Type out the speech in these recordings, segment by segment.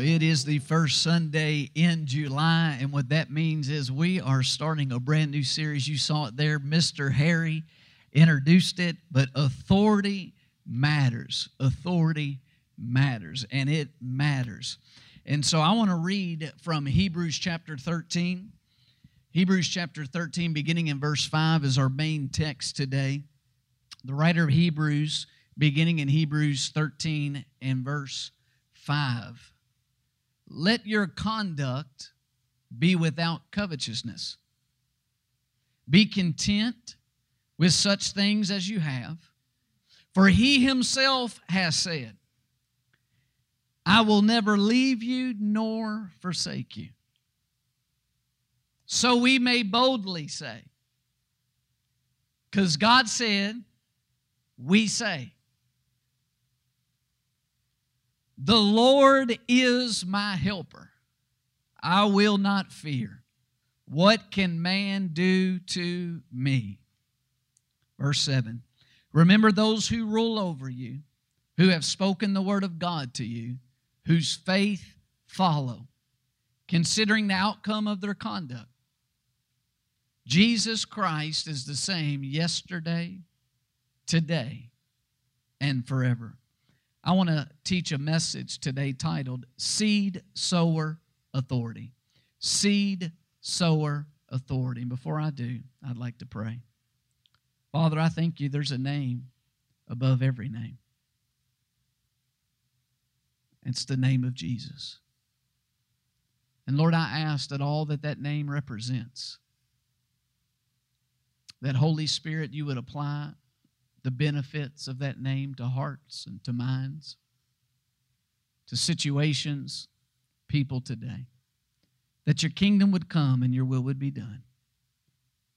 It is the first Sunday in July, and what that means is we are starting a brand new series. You saw it there. Mr. Harry introduced it, but authority matters. Authority matters, and it matters. And so I want to read from Hebrews chapter 13. Hebrews chapter 13, beginning in verse 5, is our main text today. The writer of Hebrews, beginning in Hebrews 13 and verse 5 let your conduct be without covetousness. Be content with such things as you have, for he himself has said, I will never leave you nor forsake you. So we may boldly say, because God said, we say, the Lord is my helper. I will not fear. What can man do to me? Verse 7 Remember those who rule over you, who have spoken the word of God to you, whose faith follow, considering the outcome of their conduct. Jesus Christ is the same yesterday, today, and forever. I want to teach a message today titled Seed Sower Authority. Seed Sower Authority. And before I do, I'd like to pray. Father, I thank you there's a name above every name. It's the name of Jesus. And Lord, I ask that all that that name represents, that Holy Spirit, you would apply the benefits of that name to hearts and to minds, to situations, people today. That your kingdom would come and your will would be done.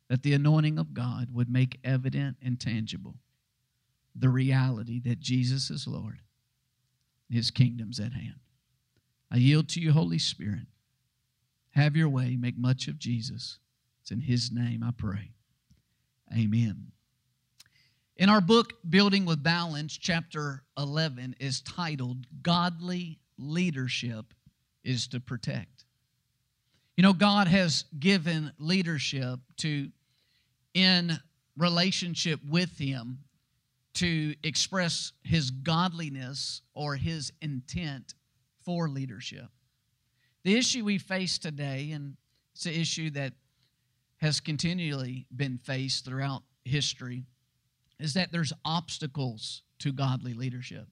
That the anointing of God would make evident and tangible the reality that Jesus is Lord, his kingdom's at hand. I yield to you, Holy Spirit. Have your way, make much of Jesus. It's in his name I pray. Amen. In our book, Building with Balance, chapter 11 is titled Godly Leadership is to Protect. You know, God has given leadership to, in relationship with Him, to express His godliness or His intent for leadership. The issue we face today, and it's an issue that has continually been faced throughout history, is that there's obstacles to godly leadership.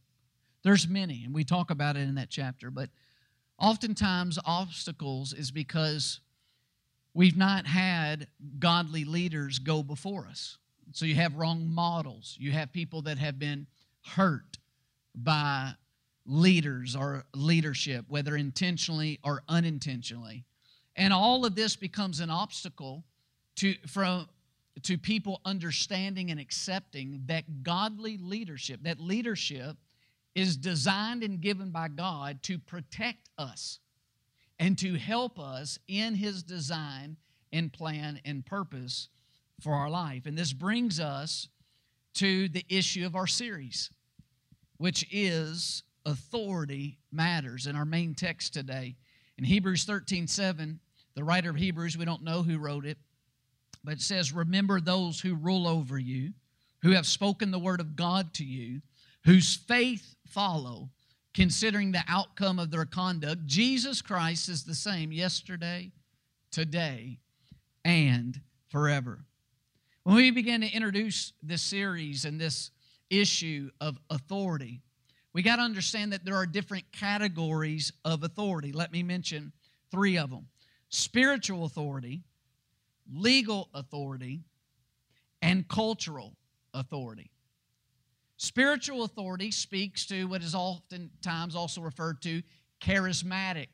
There's many, and we talk about it in that chapter, but oftentimes obstacles is because we've not had godly leaders go before us. So you have wrong models. You have people that have been hurt by leaders or leadership, whether intentionally or unintentionally. And all of this becomes an obstacle to from to people understanding and accepting that godly leadership, that leadership is designed and given by God to protect us and to help us in His design and plan and purpose for our life. And this brings us to the issue of our series, which is authority matters. In our main text today, in Hebrews 13 7, the writer of Hebrews, we don't know who wrote it, but it says, Remember those who rule over you, who have spoken the word of God to you, whose faith follow, considering the outcome of their conduct. Jesus Christ is the same yesterday, today, and forever. When we began to introduce this series and this issue of authority, we got to understand that there are different categories of authority. Let me mention three of them spiritual authority, legal authority, and cultural authority. Spiritual authority speaks to what is oftentimes also referred to charismatic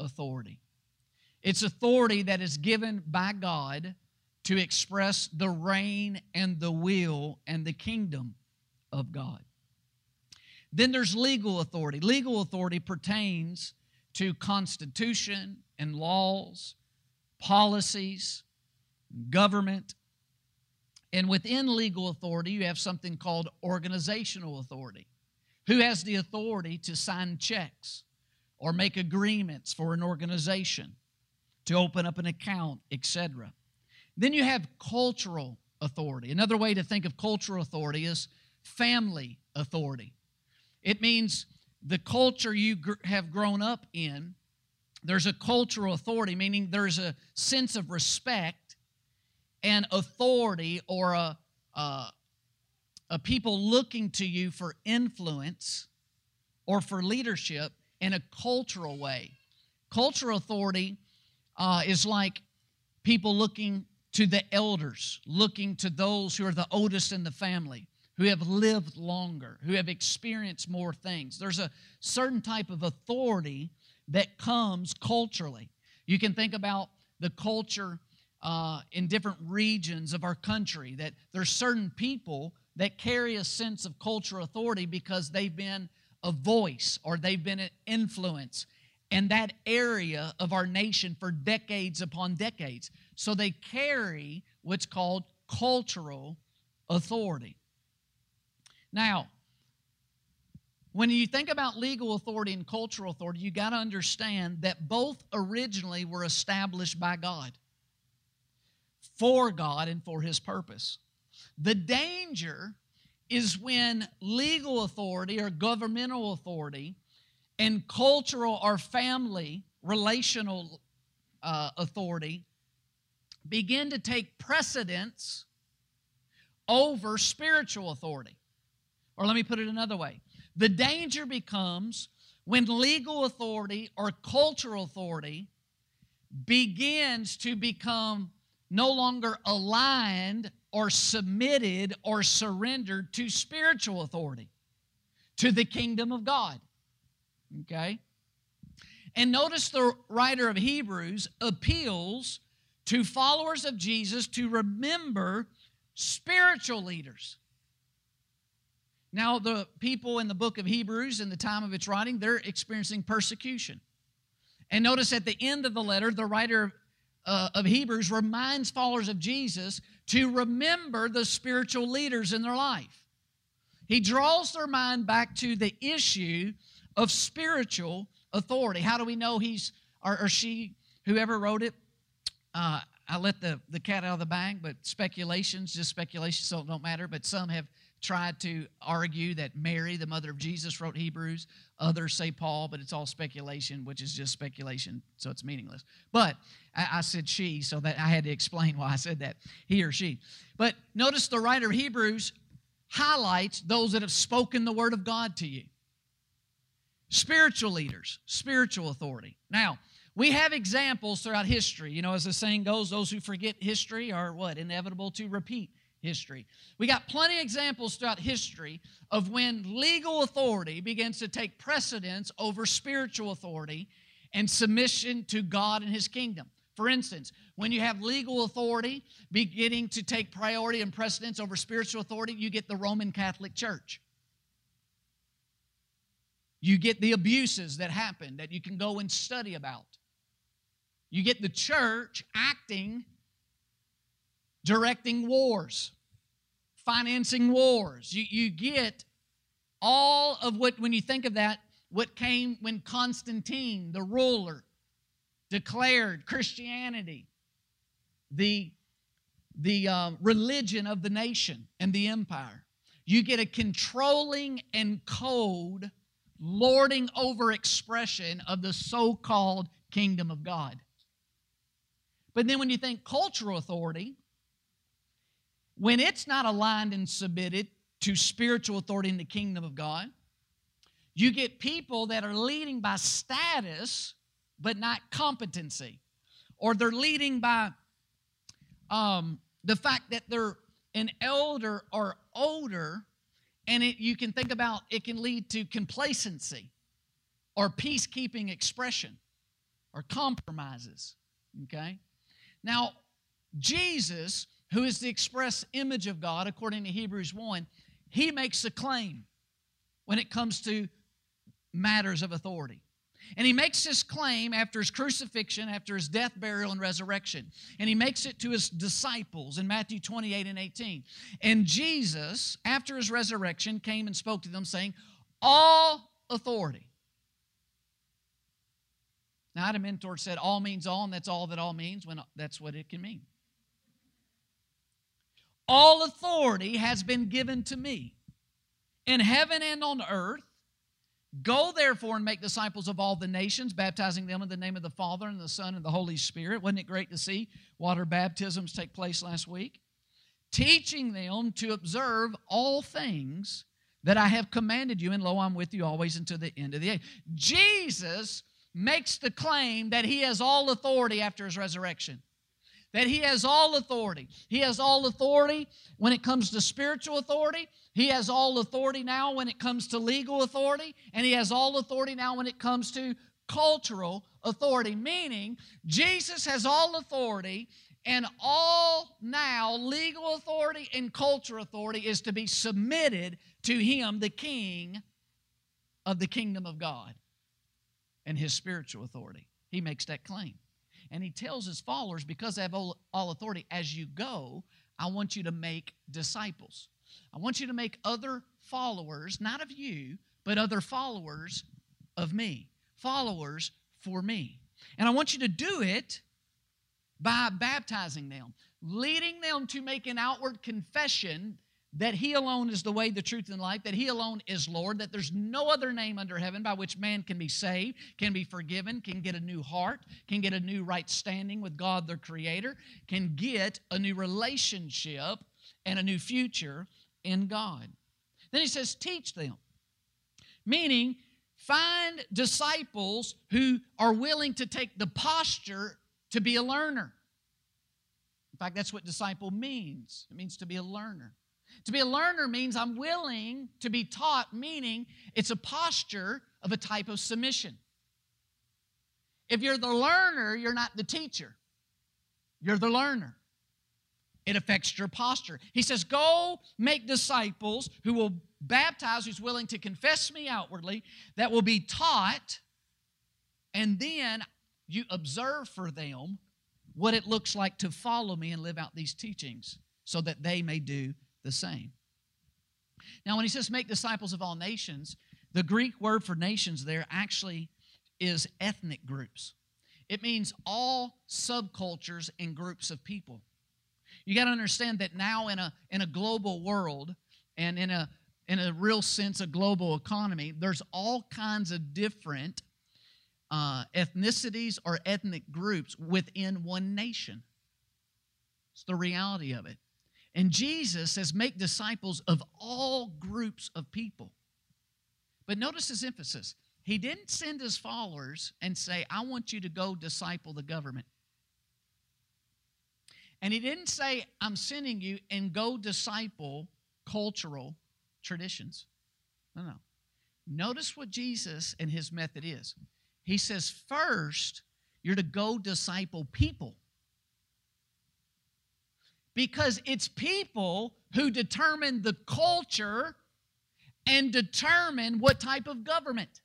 authority. It's authority that is given by God to express the reign and the will and the kingdom of God. Then there's legal authority. Legal authority pertains to constitution and laws, policies, government. And within legal authority, you have something called organizational authority. Who has the authority to sign checks or make agreements for an organization, to open up an account, etc.? Then you have cultural authority. Another way to think of cultural authority is family authority. It means the culture you gr- have grown up in, there's a cultural authority, meaning there's a sense of respect and authority or a, a, a people looking to you for influence or for leadership in a cultural way. Cultural authority uh, is like people looking to the elders, looking to those who are the oldest in the family, who have lived longer, who have experienced more things. There's a certain type of authority that comes culturally. You can think about the culture uh, in different regions of our country, that there's certain people that carry a sense of cultural authority because they've been a voice or they've been an influence in that area of our nation for decades upon decades. So they carry what's called cultural authority. Now, when you think about legal authority and cultural authority, you got to understand that both originally were established by God, for God and for His purpose. The danger is when legal authority or governmental authority and cultural or family relational uh, authority begin to take precedence over spiritual authority. Or let me put it another way the danger becomes when legal authority or cultural authority begins to become no longer aligned or submitted or surrendered to spiritual authority, to the kingdom of God. Okay? And notice the writer of Hebrews appeals to followers of Jesus to remember spiritual leaders. Now, the people in the book of Hebrews, in the time of its writing, they're experiencing persecution. And notice at the end of the letter, the writer uh, of Hebrews reminds followers of Jesus to remember the spiritual leaders in their life. He draws their mind back to the issue of spiritual authority. How do we know he's or, or she, whoever wrote it? Uh, I let the, the cat out of the bag, but speculations, just speculations, so it don't matter. But some have tried to argue that Mary, the mother of Jesus, wrote Hebrews. Others say Paul, but it's all speculation, which is just speculation, so it's meaningless. But I, I, said she, so that I had to explain why I said that, he or she. But notice the writer of Hebrews highlights those that have spoken the word of God to you. Spiritual leaders, spiritual authority. Now, we have examples throughout history. You know, as the saying goes, those who forget history are what? Inevitable to repeat history. We got plenty of examples throughout history of when legal authority begins to take precedence over spiritual authority and submission to God and His kingdom. For instance, when you have legal authority beginning to take priority and precedence over spiritual authority, you get the Roman Catholic Church. You get the abuses that happen that you can go and study about. You get the church acting directing wars, financing wars. You, you get all of what, when you think of that, what came when Constantine, the ruler, declared Christianity the, the uh, religion of the nation and the empire. You get a controlling and code, lording over expression of the so called kingdom of God. But then when you think cultural authority, when it's not aligned and submitted to spiritual authority in the kingdom of God, you get people that are leading by status but not competency, or they're leading by um, the fact that they're an elder or older, and it, you can think about it can lead to complacency or peacekeeping expression or compromises. Okay? Now, Jesus, who is the express image of God, according to Hebrews 1, he makes a claim when it comes to matters of authority. And he makes this claim after his crucifixion, after his death, burial, and resurrection. And he makes it to his disciples in Matthew 28 and 18. And Jesus, after his resurrection, came and spoke to them, saying, All authority. Now, Adam Mentor said all means all, and that's all that all means, when that's what it can mean. All authority has been given to me in heaven and on earth. Go therefore and make disciples of all the nations, baptizing them in the name of the Father and the Son and the Holy Spirit. Wasn't it great to see water baptisms take place last week? Teaching them to observe all things that I have commanded you, and lo, I'm with you always until the end of the age. Jesus makes the claim that he has all authority after his resurrection that he has all authority. He has all authority when it comes to spiritual authority. He has all authority now when it comes to legal authority. And he has all authority now when it comes to cultural authority. Meaning, Jesus has all authority, and all now legal authority and cultural authority is to be submitted to him, the king of the kingdom of God, and his spiritual authority. He makes that claim. And he tells his followers, because I have all, all authority, as you go, I want you to make disciples. I want you to make other followers, not of you, but other followers of me, followers for me. And I want you to do it by baptizing them, leading them to make an outward confession that He alone is the way, the truth, and life, that He alone is Lord, that there's no other name under heaven by which man can be saved, can be forgiven, can get a new heart, can get a new right standing with God, their Creator, can get a new relationship and a new future in God. Then He says, teach them, meaning, find disciples who are willing to take the posture to be a learner. In fact, that's what disciple means. It means to be a learner. To be a learner means I'm willing to be taught, meaning it's a posture of a type of submission. If you're the learner, you're not the teacher. You're the learner. It affects your posture. He says, Go make disciples who will baptize, who's willing to confess me outwardly, that will be taught, and then you observe for them what it looks like to follow me and live out these teachings so that they may do the same. Now, when he says make disciples of all nations, the Greek word for nations there actually is ethnic groups. It means all subcultures and groups of people. You got to understand that now in a, in a global world and in a, in a real sense, a global economy, there's all kinds of different uh, ethnicities or ethnic groups within one nation. It's the reality of it. And Jesus says, make disciples of all groups of people. But notice his emphasis. He didn't send his followers and say, I want you to go disciple the government. And he didn't say, I'm sending you and go disciple cultural traditions. No, no. Notice what Jesus and his method is. He says, first, you're to go disciple people because it's people who determine the culture and determine what type of government.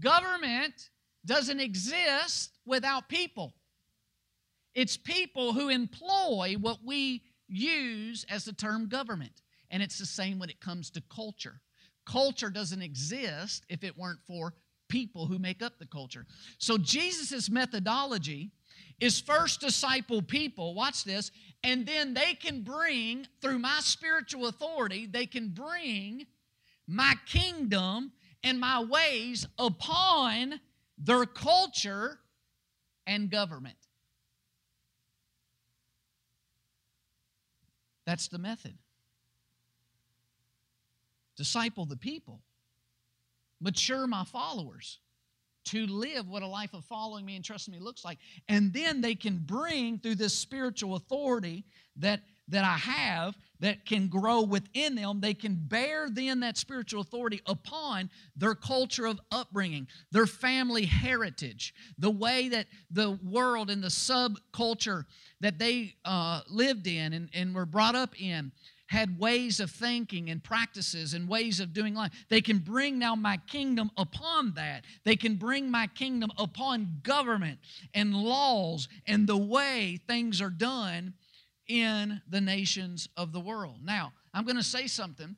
Government doesn't exist without people. It's people who employ what we use as the term government. And it's the same when it comes to culture. Culture doesn't exist if it weren't for people who make up the culture. So Jesus' methodology is first disciple people, watch this, and then they can bring, through my spiritual authority, they can bring my kingdom and my ways upon their culture and government. That's the method. Disciple the people, mature my followers to live what a life of following me and trusting me looks like. And then they can bring through this spiritual authority that that I have that can grow within them, they can bear then that spiritual authority upon their culture of upbringing, their family heritage, the way that the world and the subculture that they uh, lived in and, and were brought up in had ways of thinking and practices and ways of doing life. They can bring now my kingdom upon that. They can bring my kingdom upon government and laws and the way things are done in the nations of the world. Now, I'm going to say something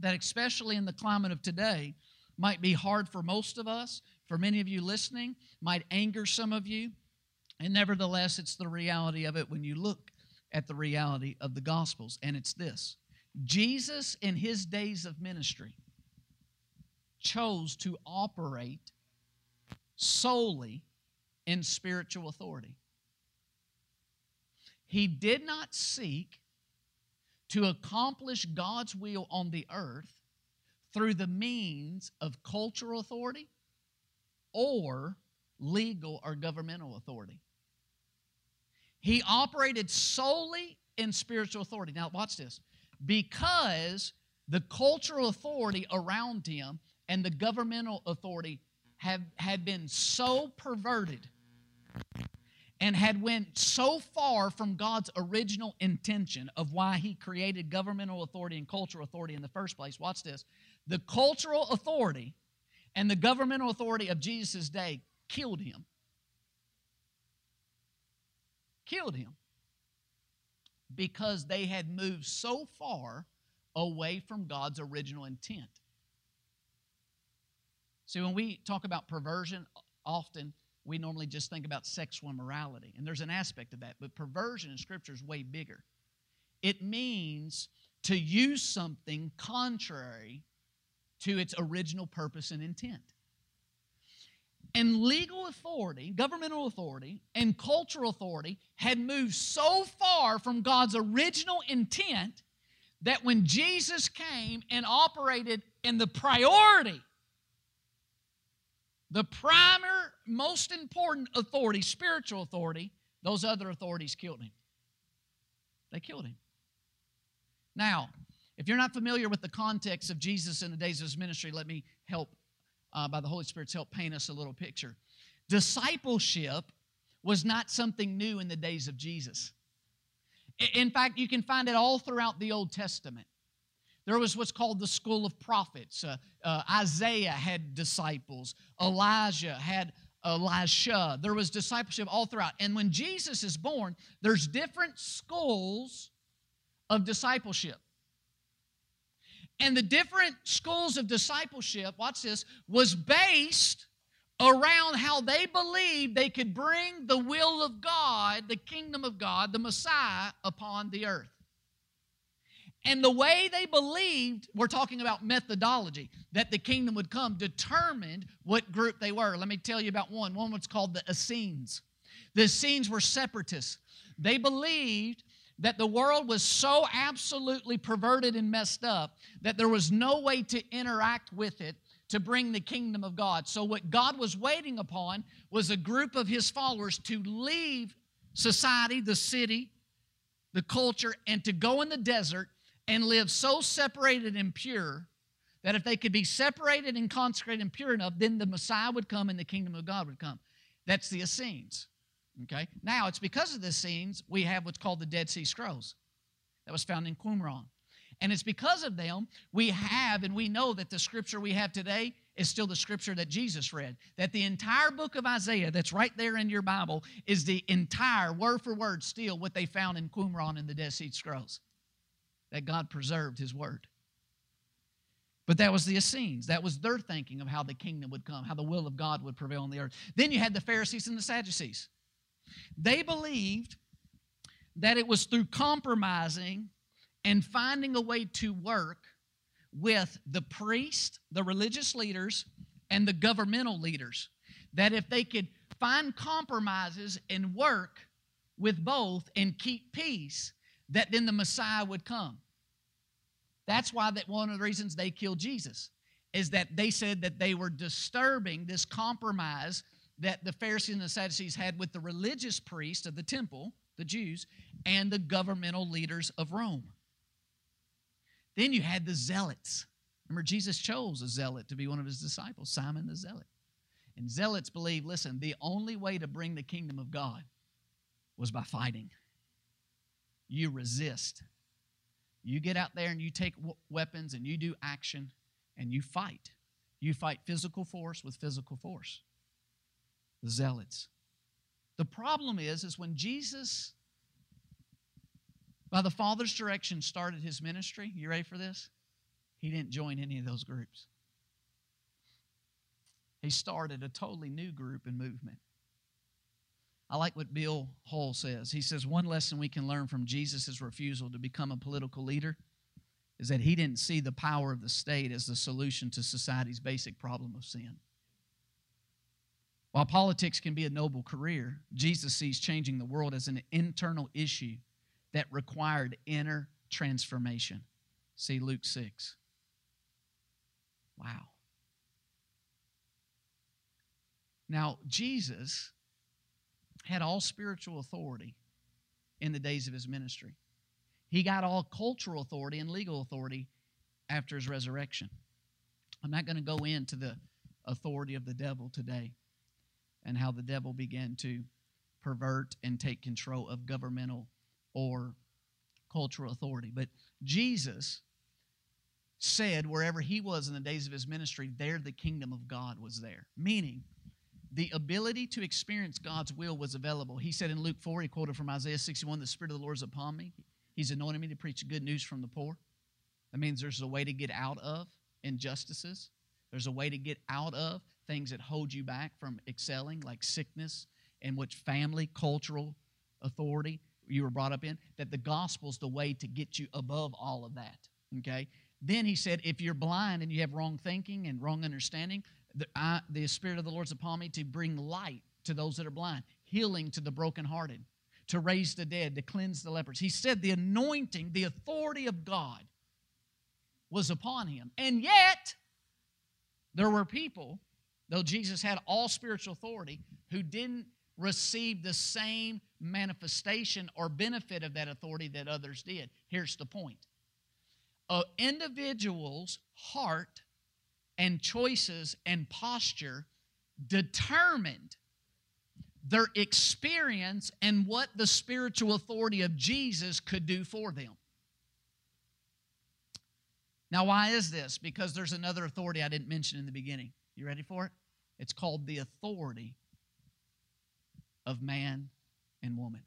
that, especially in the climate of today, might be hard for most of us, for many of you listening, might anger some of you. And nevertheless, it's the reality of it when you look at the reality of the Gospels, and it's this Jesus, in his days of ministry, chose to operate solely in spiritual authority. He did not seek to accomplish God's will on the earth through the means of cultural authority or legal or governmental authority. He operated solely in spiritual authority. Now, watch this. Because the cultural authority around him and the governmental authority have, had been so perverted and had went so far from God's original intention of why he created governmental authority and cultural authority in the first place. Watch this. The cultural authority and the governmental authority of Jesus' day killed him killed him because they had moved so far away from God's original intent. See, when we talk about perversion, often we normally just think about sexual immorality, and there's an aspect of that, but perversion in Scripture is way bigger. It means to use something contrary to its original purpose and intent and legal authority, governmental authority, and cultural authority had moved so far from God's original intent that when Jesus came and operated in the priority, the primary, most important authority, spiritual authority, those other authorities killed him. They killed him. Now, if you're not familiar with the context of Jesus in the days of his ministry, let me help uh, by the Holy Spirit's help, paint us a little picture. Discipleship was not something new in the days of Jesus. In fact, you can find it all throughout the Old Testament. There was what's called the school of prophets. Uh, uh, Isaiah had disciples, Elijah had Elisha. There was discipleship all throughout. And when Jesus is born, there's different schools of discipleship. And the different schools of discipleship, watch this, was based around how they believed they could bring the will of God, the kingdom of God, the Messiah upon the earth. And the way they believed, we're talking about methodology, that the kingdom would come, determined what group they were. Let me tell you about one. One was called the Essenes. The Essenes were separatists. They believed that the world was so absolutely perverted and messed up that there was no way to interact with it to bring the kingdom of God. So, what God was waiting upon was a group of his followers to leave society, the city, the culture, and to go in the desert and live so separated and pure that if they could be separated and consecrated and pure enough, then the Messiah would come and the kingdom of God would come. That's the Essenes. Okay? Now, it's because of the Essenes we have what's called the Dead Sea Scrolls that was found in Qumran. And it's because of them we have and we know that the scripture we have today is still the scripture that Jesus read. That the entire book of Isaiah that's right there in your Bible is the entire, word for word, still what they found in Qumran in the Dead Sea Scrolls. That God preserved His word. But that was the Essenes. That was their thinking of how the kingdom would come, how the will of God would prevail on the earth. Then you had the Pharisees and the Sadducees. They believed that it was through compromising and finding a way to work with the priest, the religious leaders, and the governmental leaders. That if they could find compromises and work with both and keep peace, that then the Messiah would come. That's why that one of the reasons they killed Jesus is that they said that they were disturbing this compromise that the Pharisees and the Sadducees had with the religious priests of the temple, the Jews, and the governmental leaders of Rome. Then you had the zealots. Remember, Jesus chose a zealot to be one of his disciples, Simon the zealot. And zealots believe listen, the only way to bring the kingdom of God was by fighting. You resist. You get out there and you take weapons and you do action and you fight. You fight physical force with physical force. The zealots. The problem is, is when Jesus, by the Father's direction, started his ministry, you ready for this? He didn't join any of those groups. He started a totally new group and movement. I like what Bill Hull says. He says one lesson we can learn from Jesus' refusal to become a political leader is that he didn't see the power of the state as the solution to society's basic problem of sin. While politics can be a noble career, Jesus sees changing the world as an internal issue that required inner transformation. See Luke 6. Wow. Now, Jesus had all spiritual authority in the days of his ministry. He got all cultural authority and legal authority after his resurrection. I'm not going to go into the authority of the devil today and how the devil began to pervert and take control of governmental or cultural authority. But Jesus said wherever he was in the days of his ministry, there the kingdom of God was there. Meaning, the ability to experience God's will was available. He said in Luke 4, he quoted from Isaiah 61, The Spirit of the Lord is upon me. He's anointed me to preach good news from the poor. That means there's a way to get out of injustices, there's a way to get out of things that hold you back from excelling, like sickness, and which family, cultural authority you were brought up in. That the gospel's the way to get you above all of that. Okay? Then he said, if you're blind and you have wrong thinking and wrong understanding, the, I, the Spirit of the Lord's upon me to bring light to those that are blind, healing to the brokenhearted, to raise the dead, to cleanse the lepers. He said the anointing, the authority of God was upon him. And yet, there were people, though Jesus had all spiritual authority, who didn't receive the same manifestation or benefit of that authority that others did. Here's the point an individual's heart and choices and posture determined their experience and what the spiritual authority of Jesus could do for them. Now, why is this? Because there's another authority I didn't mention in the beginning. You ready for it? It's called the authority of man and woman.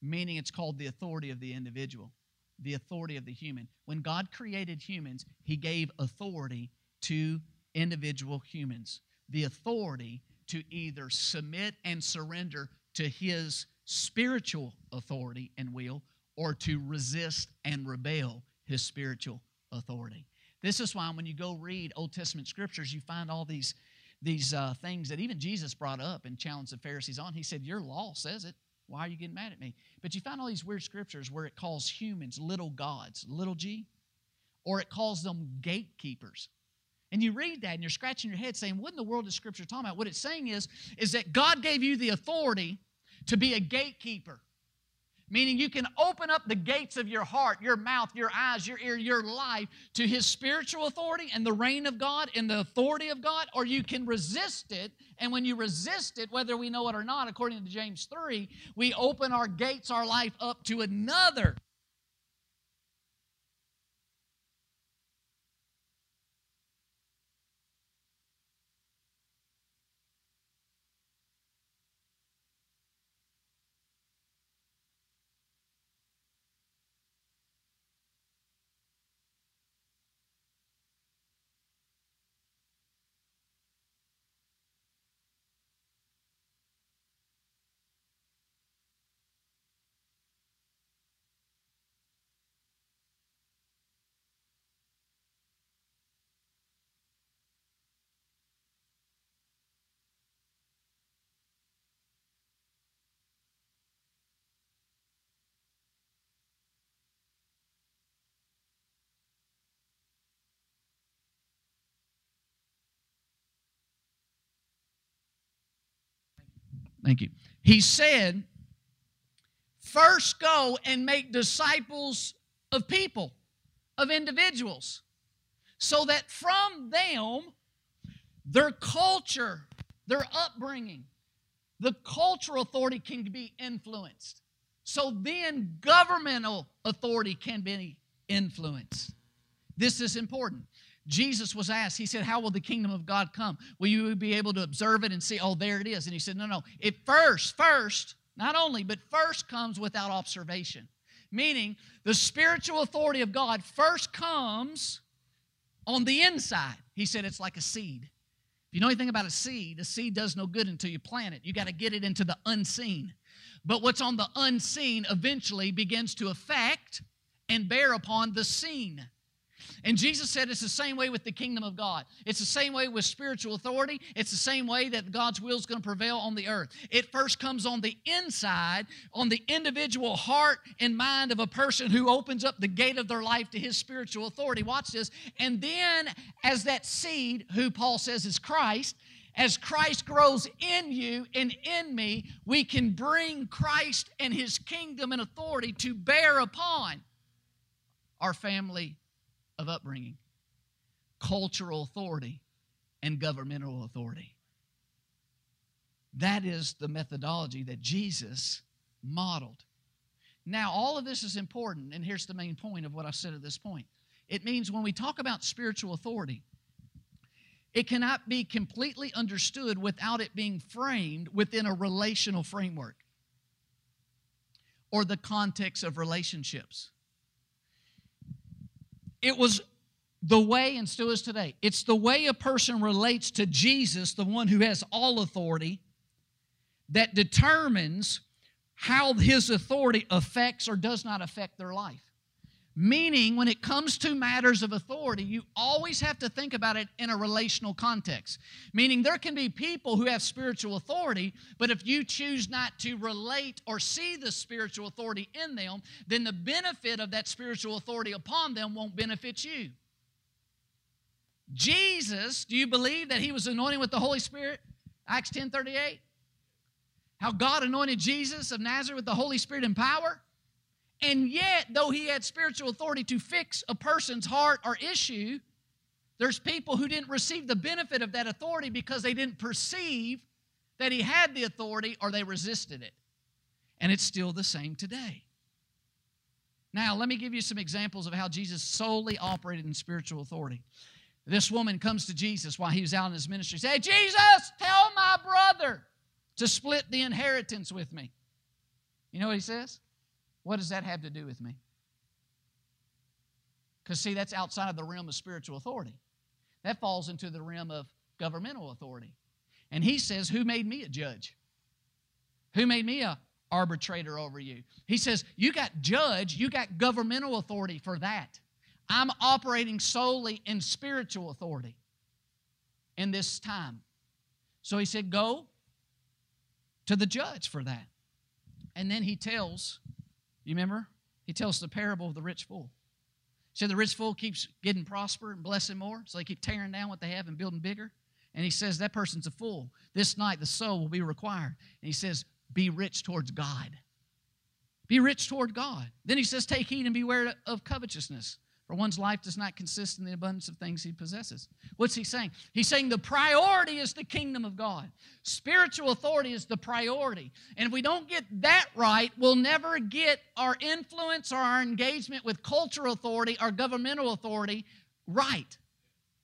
Meaning, it's called the authority of the individual the authority of the human. When God created humans, He gave authority to individual humans the authority to either submit and surrender to His spiritual authority and will or to resist and rebel His spiritual authority. This is why when you go read Old Testament scriptures, you find all these, these uh, things that even Jesus brought up and challenged the Pharisees on. He said, Your law says it. Why are you getting mad at me? But you find all these weird scriptures where it calls humans little gods, little g, or it calls them gatekeepers. And you read that and you're scratching your head saying, What in the world is scripture talking about? What it's saying is, is that God gave you the authority to be a gatekeeper meaning you can open up the gates of your heart, your mouth, your eyes, your ear, your life to His spiritual authority and the reign of God and the authority of God, or you can resist it. And when you resist it, whether we know it or not, according to James 3, we open our gates, our life up to another Thank you. He said, first go and make disciples of people, of individuals, so that from them, their culture, their upbringing, the cultural authority can be influenced. So then governmental authority can be influenced. This is important. Jesus was asked, He said, How will the kingdom of God come? Will you be able to observe it and see, oh, there it is? And He said, No, no. It first, first, not only, but first comes without observation. Meaning, the spiritual authority of God first comes on the inside. He said it's like a seed. If you know anything about a seed, a seed does no good until you plant it. You got to get it into the unseen. But what's on the unseen eventually begins to affect and bear upon the seen. And Jesus said it's the same way with the kingdom of God. It's the same way with spiritual authority. It's the same way that God's will is going to prevail on the earth. It first comes on the inside, on the individual heart and mind of a person who opens up the gate of their life to his spiritual authority. Watch this. And then, as that seed, who Paul says is Christ, as Christ grows in you and in me, we can bring Christ and his kingdom and authority to bear upon our family of upbringing, cultural authority, and governmental authority. That is the methodology that Jesus modeled. Now, all of this is important, and here's the main point of what I said at this point. It means when we talk about spiritual authority, it cannot be completely understood without it being framed within a relational framework or the context of relationships. It was the way, and still is today, it's the way a person relates to Jesus, the one who has all authority, that determines how his authority affects or does not affect their life. Meaning, when it comes to matters of authority, you always have to think about it in a relational context. Meaning, there can be people who have spiritual authority, but if you choose not to relate or see the spiritual authority in them, then the benefit of that spiritual authority upon them won't benefit you. Jesus, do you believe that he was anointed with the Holy Spirit? Acts 10 38. How God anointed Jesus of Nazareth with the Holy Spirit and power? And yet, though he had spiritual authority to fix a person's heart or issue, there's people who didn't receive the benefit of that authority because they didn't perceive that he had the authority or they resisted it. And it's still the same today. Now, let me give you some examples of how Jesus solely operated in spiritual authority. This woman comes to Jesus while he was out in his ministry. Say, Jesus, tell my brother to split the inheritance with me. You know what he says? What does that have to do with me? Because, see, that's outside of the realm of spiritual authority. That falls into the realm of governmental authority. And he says, Who made me a judge? Who made me a arbitrator over you? He says, You got judge, you got governmental authority for that. I'm operating solely in spiritual authority in this time. So he said, Go to the judge for that. And then he tells you remember? He tells the parable of the rich fool. Said the rich fool keeps getting prosper and blessing more, so they keep tearing down what they have and building bigger. And he says that person's a fool. This night the soul will be required. And he says, be rich towards God. Be rich toward God. Then he says, take heed and beware of covetousness. For one's life does not consist in the abundance of things he possesses. What's he saying? He's saying the priority is the kingdom of God. Spiritual authority is the priority. And if we don't get that right, we'll never get our influence or our engagement with cultural authority or governmental authority right.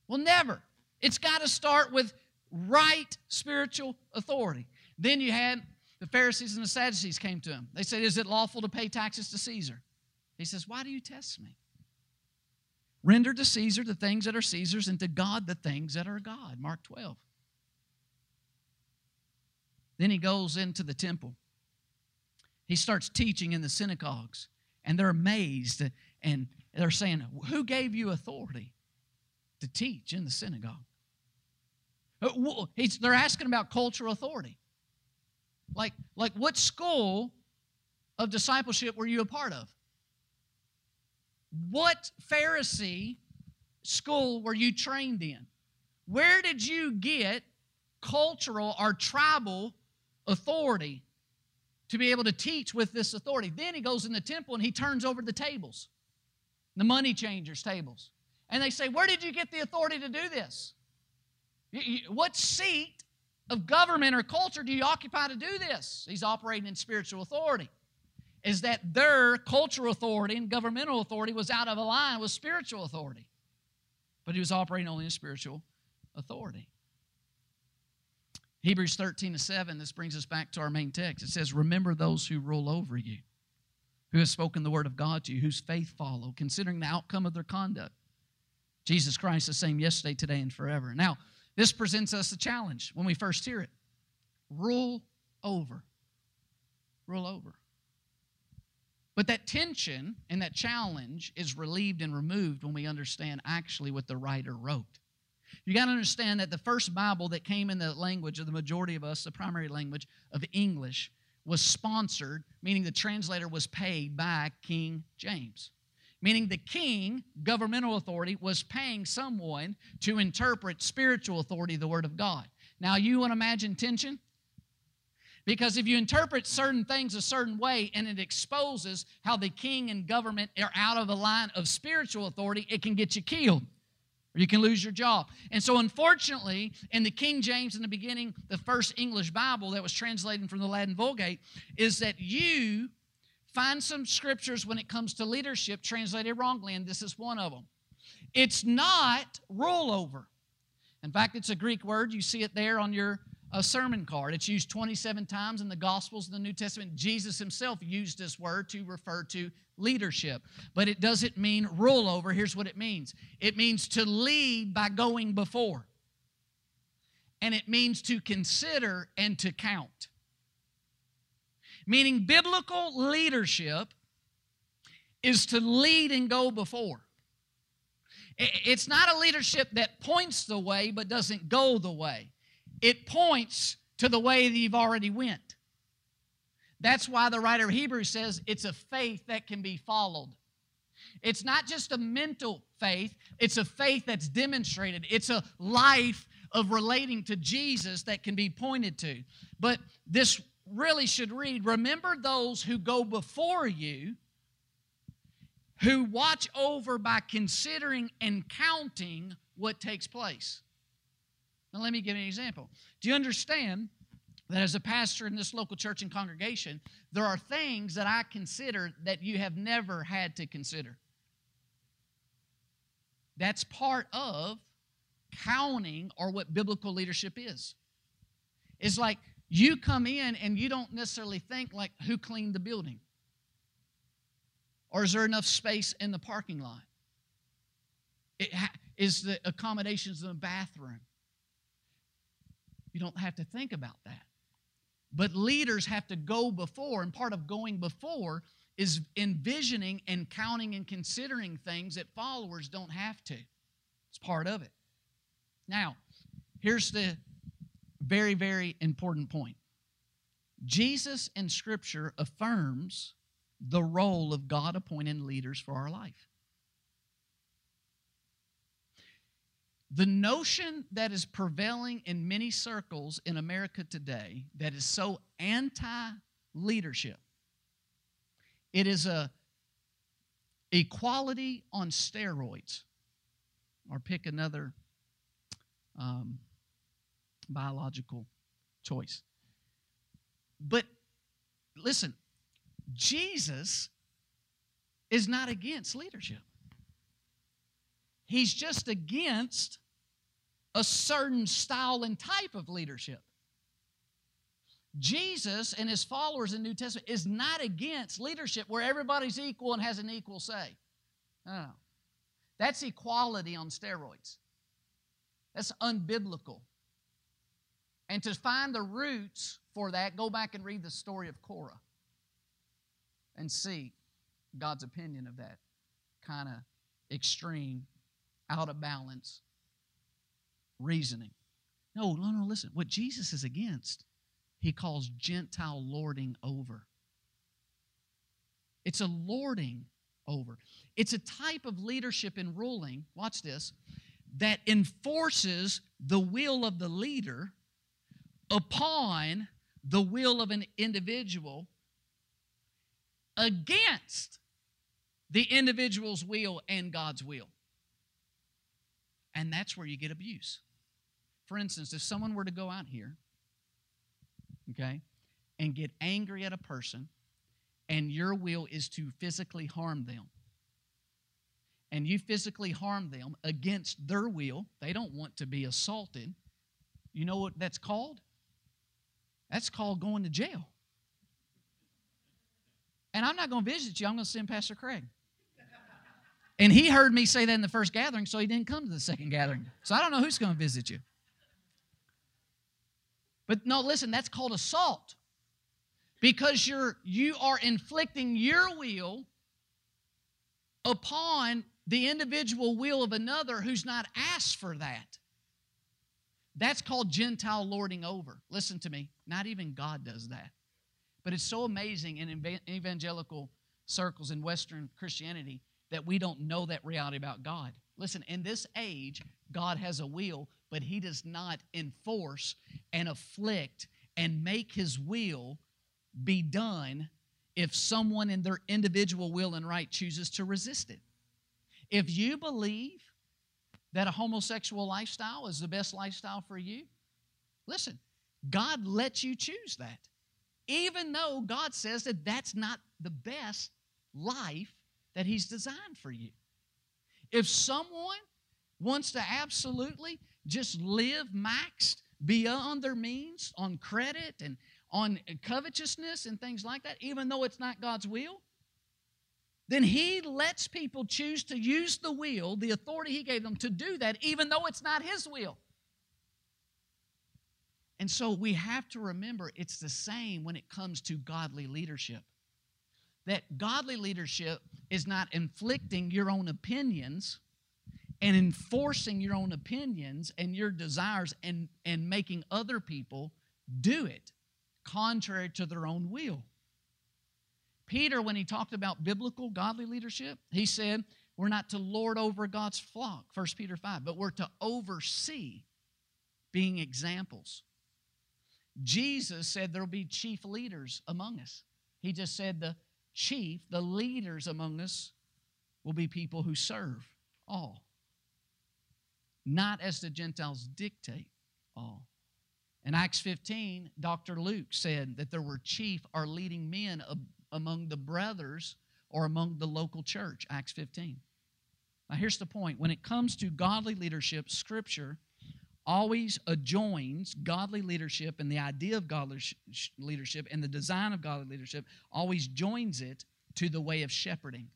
We'll never. It's got to start with right spiritual authority. Then you had the Pharisees and the Sadducees came to him. They said, Is it lawful to pay taxes to Caesar? He says, Why do you test me? Render to Caesar the things that are Caesar's and to God the things that are God. Mark 12. Then he goes into the temple. He starts teaching in the synagogues, and they're amazed and they're saying, Who gave you authority to teach in the synagogue? Uh, they're asking about cultural authority. Like, like what school of discipleship were you a part of? What Pharisee school were you trained in? Where did you get cultural or tribal authority to be able to teach with this authority. Then he goes in the temple and he turns over the tables, the money changers' tables. And they say, Where did you get the authority to do this? What seat of government or culture do you occupy to do this? He's operating in spiritual authority. Is that their cultural authority and governmental authority was out of line with spiritual authority. But he was operating only in spiritual authority. Hebrews 13 to 7, this brings us back to our main text. It says, Remember those who rule over you, who have spoken the word of God to you, whose faith follow, considering the outcome of their conduct. Jesus Christ, the same yesterday, today, and forever. Now, this presents us a challenge when we first hear it. Rule over. Rule over. But that tension and that challenge is relieved and removed when we understand actually what the writer wrote. You got to understand that the first Bible that came in the language of the majority of us, the primary language of English, was sponsored, meaning the translator was paid by King James meaning the king, governmental authority, was paying someone to interpret spiritual authority, the Word of God. Now, you want to imagine tension? Because if you interpret certain things a certain way and it exposes how the king and government are out of the line of spiritual authority, it can get you killed or you can lose your job. And so, unfortunately, in the King James in the beginning, the first English Bible that was translated from the Latin Vulgate, is that you find some scriptures when it comes to leadership translated wrongly, and this is one of them. It's not rule over. In fact, it's a Greek word. You see it there on your uh, sermon card. It's used 27 times in the Gospels in the New Testament. Jesus himself used this word to refer to leadership. But it doesn't mean rule over. Here's what it means it means to lead by going before, and it means to consider and to count meaning biblical leadership is to lead and go before. It's not a leadership that points the way but doesn't go the way. It points to the way that you've already went. That's why the writer of Hebrews says it's a faith that can be followed. It's not just a mental faith, it's a faith that's demonstrated. It's a life of relating to Jesus that can be pointed to. But this really should read Remember those who go before you, who watch over by considering and counting what takes place. Now, let me give you an example. Do you understand that as a pastor in this local church and congregation, there are things that I consider that you have never had to consider? That's part of counting or what biblical leadership is. It's like you come in and you don't necessarily think like who cleaned the building? Or is there enough space in the parking lot? Is the accommodations in the bathroom? You don't have to think about that. But leaders have to go before, and part of going before is envisioning and counting and considering things that followers don't have to. It's part of it. Now, here's the very, very important point. Jesus in Scripture affirms the role of God appointed leaders for our life. The notion that is prevailing in many circles in America today that is so anti leadership, it is a equality on steroids. Or pick another um, biological choice. But listen, Jesus is not against leadership. He's just against a certain style and type of leadership. Jesus and his followers in the New Testament is not against leadership where everybody's equal and has an equal say. No. That's equality on steroids. That's unbiblical. And to find the roots for that, go back and read the story of Korah and see God's opinion of that kind of extreme, out of balance reasoning. No, no, no, listen. What Jesus is against, he calls Gentile lording over. It's a lording over. It's a type of leadership and ruling, watch this, that enforces the will of the leader upon the will of an individual against the individual's will and God's will. And that's where you get abuse. For instance, if someone were to go out here, okay, and get angry at a person, and your will is to physically harm them, and you physically harm them against their will, they don't want to be assaulted. You know what that's called? That's called going to jail. And I'm not going to visit you, I'm going to send Pastor Craig. And he heard me say that in the first gathering, so he didn't come to the second gathering. So I don't know who's going to visit you. But no, listen, that's called assault. Because you're you are inflicting your will upon the individual will of another who's not asked for that. That's called Gentile lording over. Listen to me, not even God does that. But it's so amazing in evangelical circles in Western Christianity that we don't know that reality about God. Listen, in this age, God has a will, but He does not enforce and afflict and make His will be done if someone in their individual will and right chooses to resist it. If you believe that a homosexual lifestyle is the best lifestyle for you, listen, God lets you choose that. Even though God says that that's not the best life that He's designed for you. If someone wants to absolutely just live maxed beyond their means on credit and on covetousness and things like that, even though it's not God's will, then He lets people choose to use the will, the authority He gave them to do that, even though it's not His will. And so we have to remember it's the same when it comes to godly leadership. That godly leadership is not inflicting your own opinions and enforcing your own opinions and your desires and, and making other people do it contrary to their own will. Peter, when he talked about biblical godly leadership, he said, We're not to lord over God's flock, 1 Peter 5, but we're to oversee being examples. Jesus said there'll be chief leaders among us. He just said the chief, the leaders among us, will be people who serve all, not as the Gentiles dictate all. In Acts 15, Dr. Luke said that there were chief or leading men among the brothers or among the local church. Acts 15. Now, here's the point when it comes to godly leadership, Scripture always adjoins godly leadership and the idea of godly leadership and the design of godly leadership, always joins it to the way of shepherding.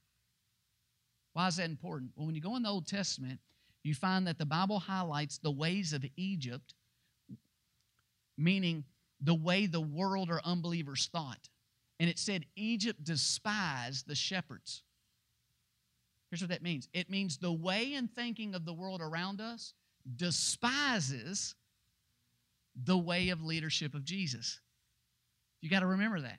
Why is that important? Well, when you go in the Old Testament, you find that the Bible highlights the ways of Egypt, meaning the way the world or unbelievers thought. And it said Egypt despised the shepherds. Here's what that means it means the way and thinking of the world around us despises the way of leadership of Jesus. You got to remember that.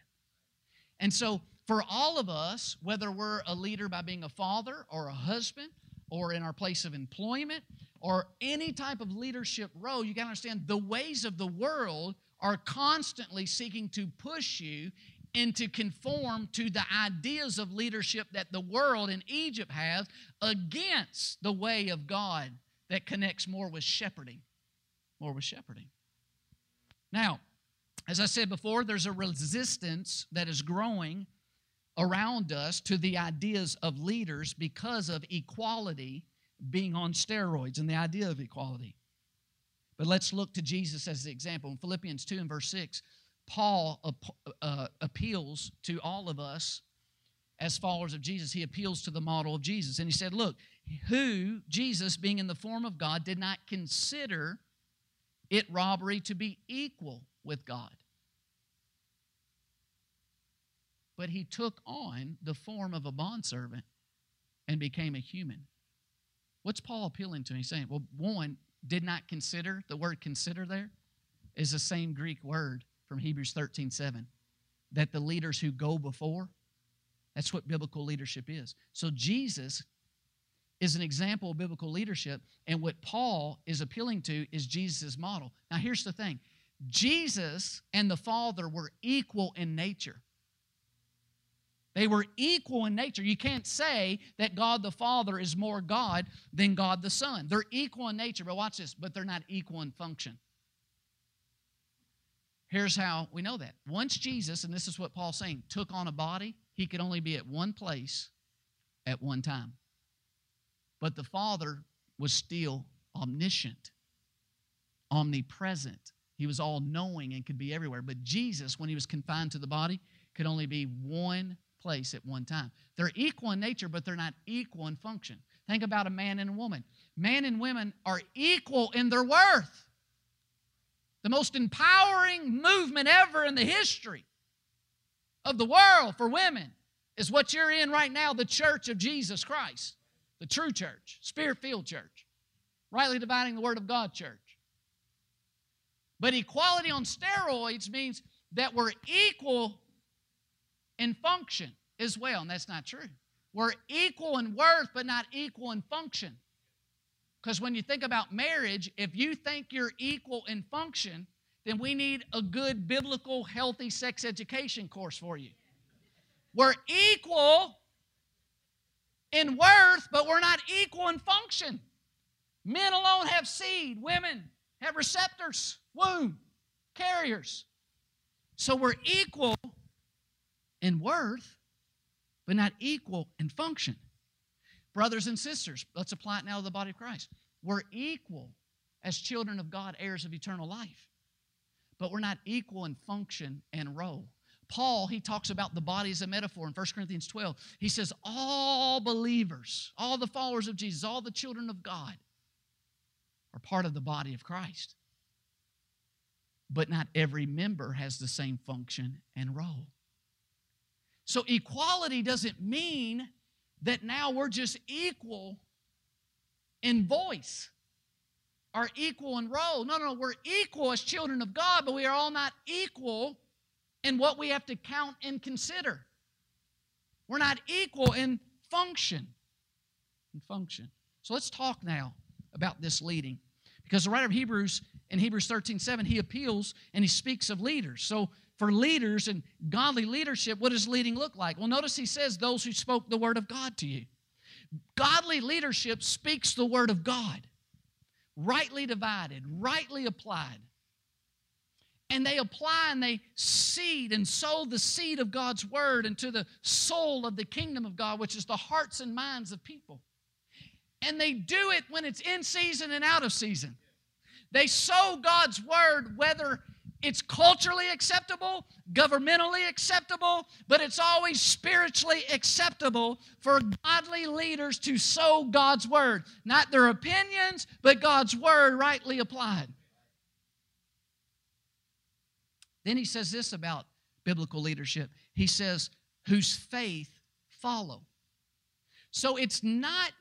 And so, for all of us, whether we're a leader by being a father or a husband or in our place of employment or any type of leadership role, you got to understand the ways of the world are constantly seeking to push you and to conform to the ideas of leadership that the world in Egypt has against the way of God that connects more with shepherding. More with shepherding. Now, as I said before, there's a resistance that is growing around us to the ideas of leaders because of equality being on steroids and the idea of equality. But let's look to Jesus as the example. In Philippians 2 and verse 6, Paul uh, appeals to all of us as followers of Jesus. He appeals to the model of Jesus. And he said, Look, who, Jesus, being in the form of God, did not consider it robbery to be equal with God. But he took on the form of a bondservant and became a human. What's Paul appealing to? He's saying, well, one, did not consider, the word consider there is the same Greek word from Hebrews 13 7. That the leaders who go before, that's what biblical leadership is. So Jesus is an example of biblical leadership, and what Paul is appealing to is Jesus' model. Now, here's the thing Jesus and the Father were equal in nature. They were equal in nature. You can't say that God the Father is more God than God the Son. They're equal in nature, but watch this, but they're not equal in function. Here's how we know that. Once Jesus, and this is what Paul's saying, took on a body, he could only be at one place at one time. But the Father was still omniscient, omnipresent. He was all knowing and could be everywhere. But Jesus, when he was confined to the body, could only be one place at one time. They're equal in nature, but they're not equal in function. Think about a man and a woman. Man and women are equal in their worth. The most empowering movement ever in the history of the world for women is what you're in right now the church of Jesus Christ, the true church, spirit filled church, rightly dividing the word of God church. But equality on steroids means that we're equal in function as well, and that's not true. We're equal in worth, but not equal in function. Because when you think about marriage, if you think you're equal in function, then we need a good biblical, healthy sex education course for you. We're equal in worth, but we're not equal in function. Men alone have seed, women have receptors, womb, carriers. So we're equal in worth, but not equal in function. Brothers and sisters, let's apply it now to the body of Christ. We're equal as children of God, heirs of eternal life, but we're not equal in function and role. Paul, he talks about the body as a metaphor in 1 Corinthians 12. He says, All believers, all the followers of Jesus, all the children of God are part of the body of Christ. But not every member has the same function and role. So, equality doesn't mean that now we're just equal in voice or equal in role. No, no, we're equal as children of God, but we are all not equal in what we have to count and consider. We're not equal in function. In function. So let's talk now about this leading. Because the writer of Hebrews, in Hebrews 13 7, he appeals and he speaks of leaders. So for leaders and godly leadership, what does leading look like? Well, notice he says, those who spoke the word of God to you. Godly leadership speaks the word of God, rightly divided, rightly applied. And they apply and they seed and sow the seed of God's word into the soul of the kingdom of God, which is the hearts and minds of people. And they do it when it's in season and out of season. They sow God's word whether it's culturally acceptable, governmentally acceptable, but it's always spiritually acceptable for godly leaders to sow God's word. Not their opinions, but God's word rightly applied. Then he says this about biblical leadership. He says, whose faith follow. So it's not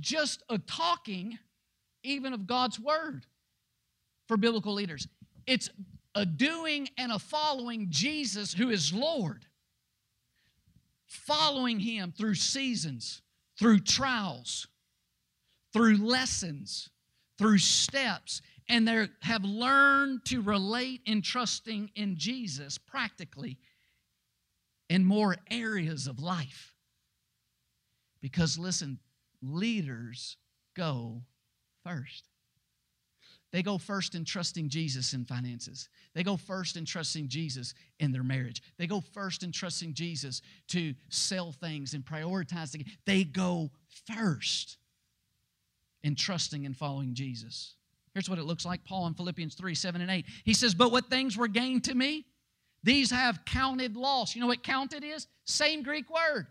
just a talking, even of God's word for biblical leaders. It's a doing and a following Jesus who is Lord. Following Him through seasons, through trials, through lessons, through steps, and they have learned to relate in trusting in Jesus practically in more areas of life. Because listen, leaders go first. They go first in trusting Jesus in finances. They go first in trusting Jesus in their marriage. They go first in trusting Jesus to sell things and prioritize. They go first in trusting and following Jesus. Here's what it looks like Paul in Philippians 3 7 and 8. He says, But what things were gained to me, these have counted loss. You know what counted is? Same Greek word.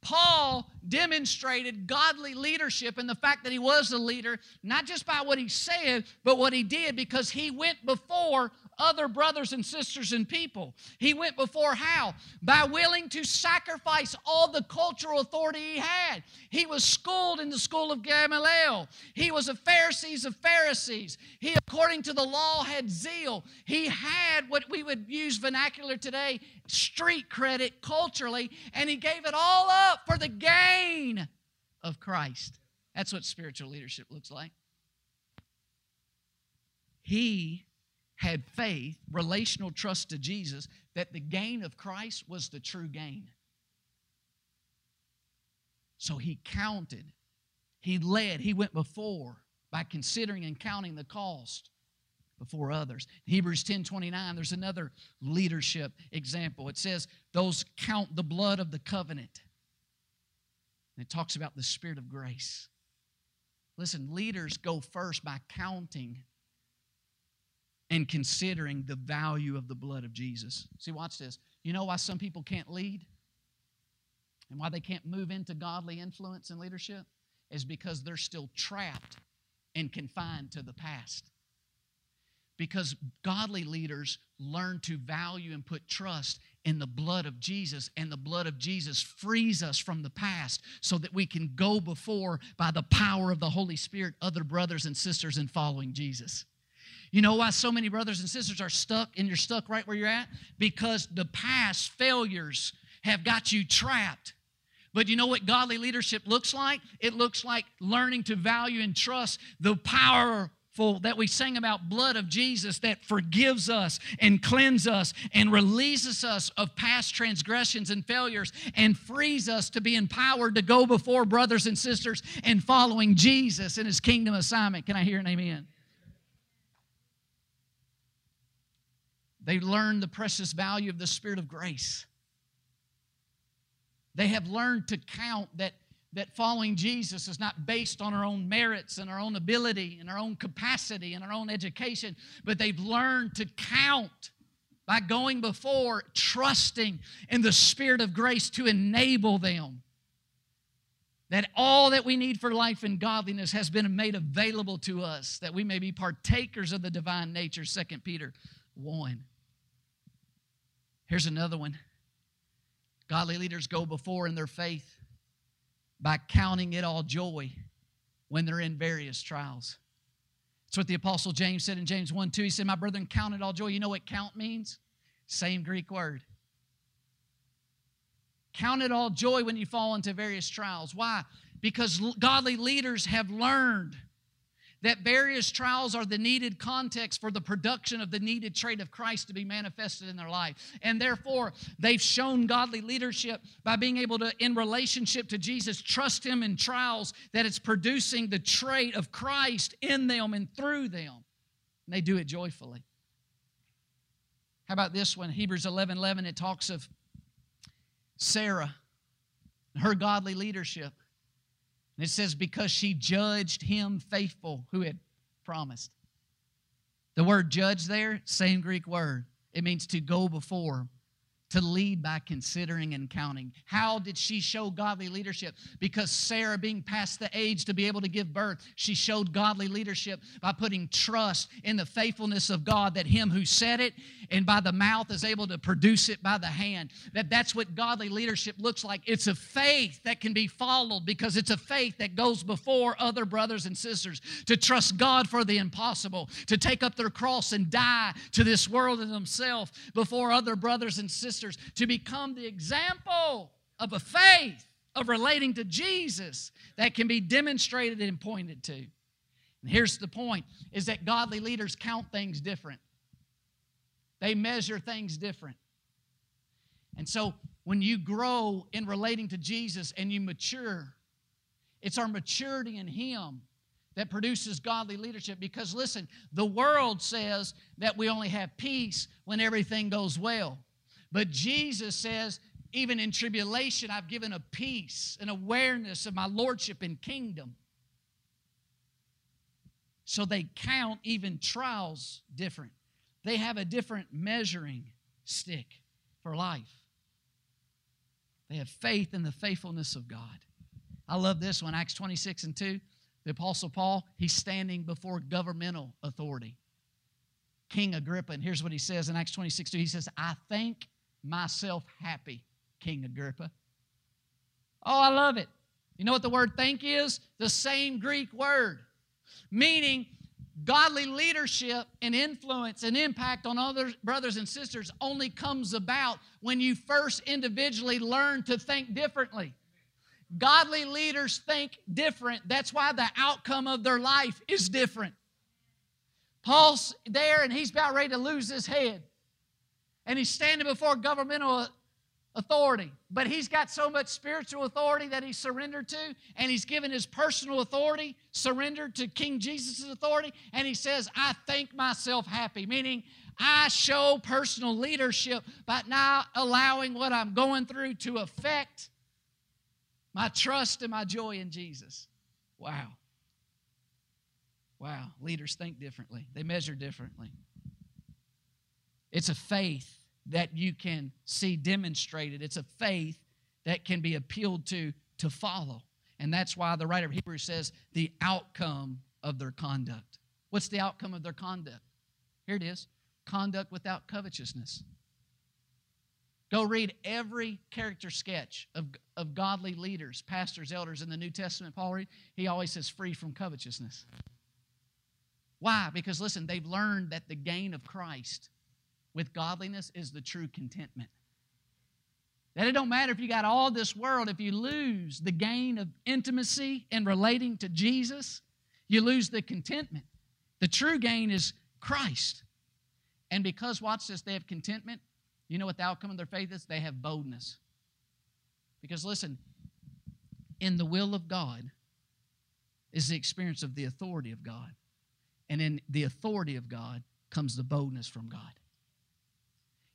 Paul demonstrated godly leadership and the fact that he was a leader, not just by what he said, but what he did because he went before other brothers and sisters and people. He went before how? By willing to sacrifice all the cultural authority he had. He was schooled in the school of Gamaliel. He was a Pharisees of Pharisees. He, according to the law, had zeal. He had what we would use vernacular today street credit culturally, and he gave it all up for the gain of Christ. That's what spiritual leadership looks like. He had faith, relational trust to Jesus, that the gain of Christ was the true gain. So he counted, he led, he went before by considering and counting the cost before others. Hebrews 10 29, there's another leadership example. It says, Those count the blood of the covenant. And it talks about the spirit of grace. Listen, leaders go first by counting and considering the value of the blood of Jesus. See, watch this. You know why some people can't lead? And why they can't move into godly influence and leadership? Is because they're still trapped and confined to the past because godly leaders learn to value and put trust in the blood of Jesus, and the blood of Jesus frees us from the past so that we can go before, by the power of the Holy Spirit, other brothers and sisters in following Jesus. You know why so many brothers and sisters are stuck and you're stuck right where you're at? Because the past failures have got you trapped. But you know what godly leadership looks like? It looks like learning to value and trust the power that we sang about blood of Jesus that forgives us and cleanses us and releases us of past transgressions and failures and frees us to be empowered to go before brothers and sisters and following Jesus in his kingdom assignment. Can I hear an amen? They learned the precious value of the Spirit of grace. They have learned to count that that following Jesus is not based on our own merits and our own ability and our own capacity and our own education, but they've learned to count by going before, trusting in the Spirit of grace to enable them. That all that we need for life and godliness has been made available to us, that we may be partakers of the divine nature, 2 Peter 1. Here's another one. Godly leaders go before in their faith by counting it all joy when they're in various trials. That's what the Apostle James said in James 1 2. He said, My brethren, count it all joy. You know what count means? Same Greek word. Count it all joy when you fall into various trials. Why? Because godly leaders have learned that various trials are the needed context for the production of the needed trait of Christ to be manifested in their life. And therefore, they've shown godly leadership by being able to, in relationship to Jesus, trust Him in trials that it's producing the trait of Christ in them and through them. And they do it joyfully. How about this one? Hebrews 11 11, it talks of Sarah, her godly leadership. And it says, because she judged him faithful who had promised. The word judge there, same Greek word. It means to go before, to lead by considering and counting. How did she show godly leadership? Because Sarah, being past the age to be able to give birth, she showed godly leadership by putting trust in the faithfulness of God that Him who said it and by the mouth is able to produce it by the hand. That that's what godly leadership looks like. It's a faith that can be followed because it's a faith that goes before other brothers and sisters to trust God for the impossible, to take up their cross and die to this world and themselves before other brothers and sisters sisters to become the example of a faith of relating to Jesus that can be demonstrated and pointed to. And here's the point is that godly leaders count things different. They measure things different. And so when you grow in relating to Jesus and you mature, it's our maturity in Him that produces godly leadership. Because listen, the world says that we only have peace when everything goes well. But Jesus says, even in tribulation, I've given a peace, an awareness of my lordship and kingdom. So they count even trials different. They have a different measuring stick for life. They have faith in the faithfulness of God. I love this one, Acts 26 and 2. The Apostle Paul, he's standing before governmental authority. King Agrippa, and here's what he says in Acts 26 2. He says, I thank myself happy, King Agrippa. Oh, I love it. You know what the word think is? The same Greek word, meaning godly leadership and influence and impact on other brothers and sisters only comes about when you first individually learn to think differently. Godly leaders think different. That's why the outcome of their life is different. Paul's there and he's about ready to lose his head. And he's standing before governmental authority. But he's got so much spiritual authority that he's surrendered to, and he's given his personal authority, surrendered to King Jesus' authority, and he says, I think myself happy, meaning I show personal leadership by not allowing what I'm going through to affect my trust and my joy in Jesus. Wow. Wow. Leaders think differently, they measure differently. It's a faith that you can see demonstrated. It's a faith that can be appealed to to follow. And that's why the writer of Hebrews says the outcome of their conduct. What's the outcome of their conduct? Here it is conduct without covetousness. Go read every character sketch of, of godly leaders, pastors, elders in the New Testament. Paul read, he always says free from covetousness. Why? Because listen, they've learned that the gain of Christ with godliness is the true contentment. That it don't matter if you got all this world, if you lose the gain of intimacy and relating to Jesus, you lose the contentment. The true gain is Christ. And because, watch this, they have contentment, you know what the outcome of their faith is? They have boldness. Because listen, in the will of God is the experience of the authority of God. And in the authority of God comes the boldness from God.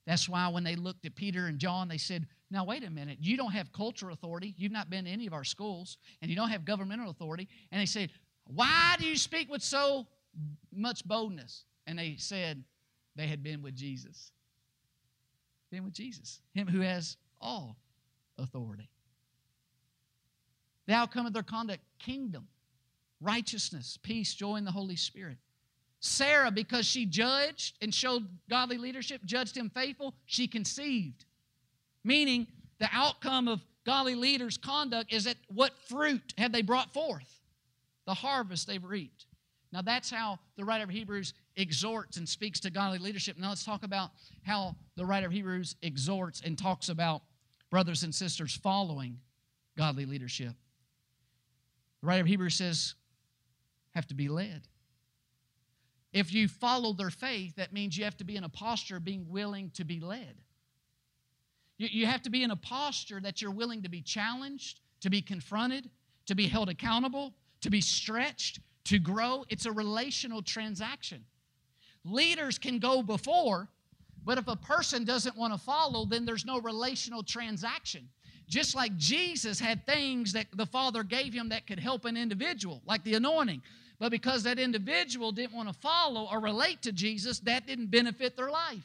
That's why when they looked at Peter and John, they said, Now, wait a minute. You don't have cultural authority. You've not been to any of our schools, and you don't have governmental authority. And they said, Why do you speak with so much boldness? And they said, They had been with Jesus. Been with Jesus, Him who has all authority. The outcome of their conduct kingdom, righteousness, peace, joy in the Holy Spirit. Sarah, because she judged and showed godly leadership, judged him faithful, she conceived. Meaning, the outcome of godly leaders' conduct is that what fruit have they brought forth? The harvest they've reaped. Now, that's how the writer of Hebrews exhorts and speaks to godly leadership. Now, let's talk about how the writer of Hebrews exhorts and talks about brothers and sisters following godly leadership. The writer of Hebrews says, have to be led. If you follow their faith, that means you have to be in a posture of being willing to be led. You, you have to be in a posture that you're willing to be challenged, to be confronted, to be held accountable, to be stretched, to grow. It's a relational transaction. Leaders can go before, but if a person doesn't want to follow, then there's no relational transaction. Just like Jesus had things that the Father gave him that could help an individual, like the anointing. But because that individual didn't want to follow or relate to Jesus, that didn't benefit their life.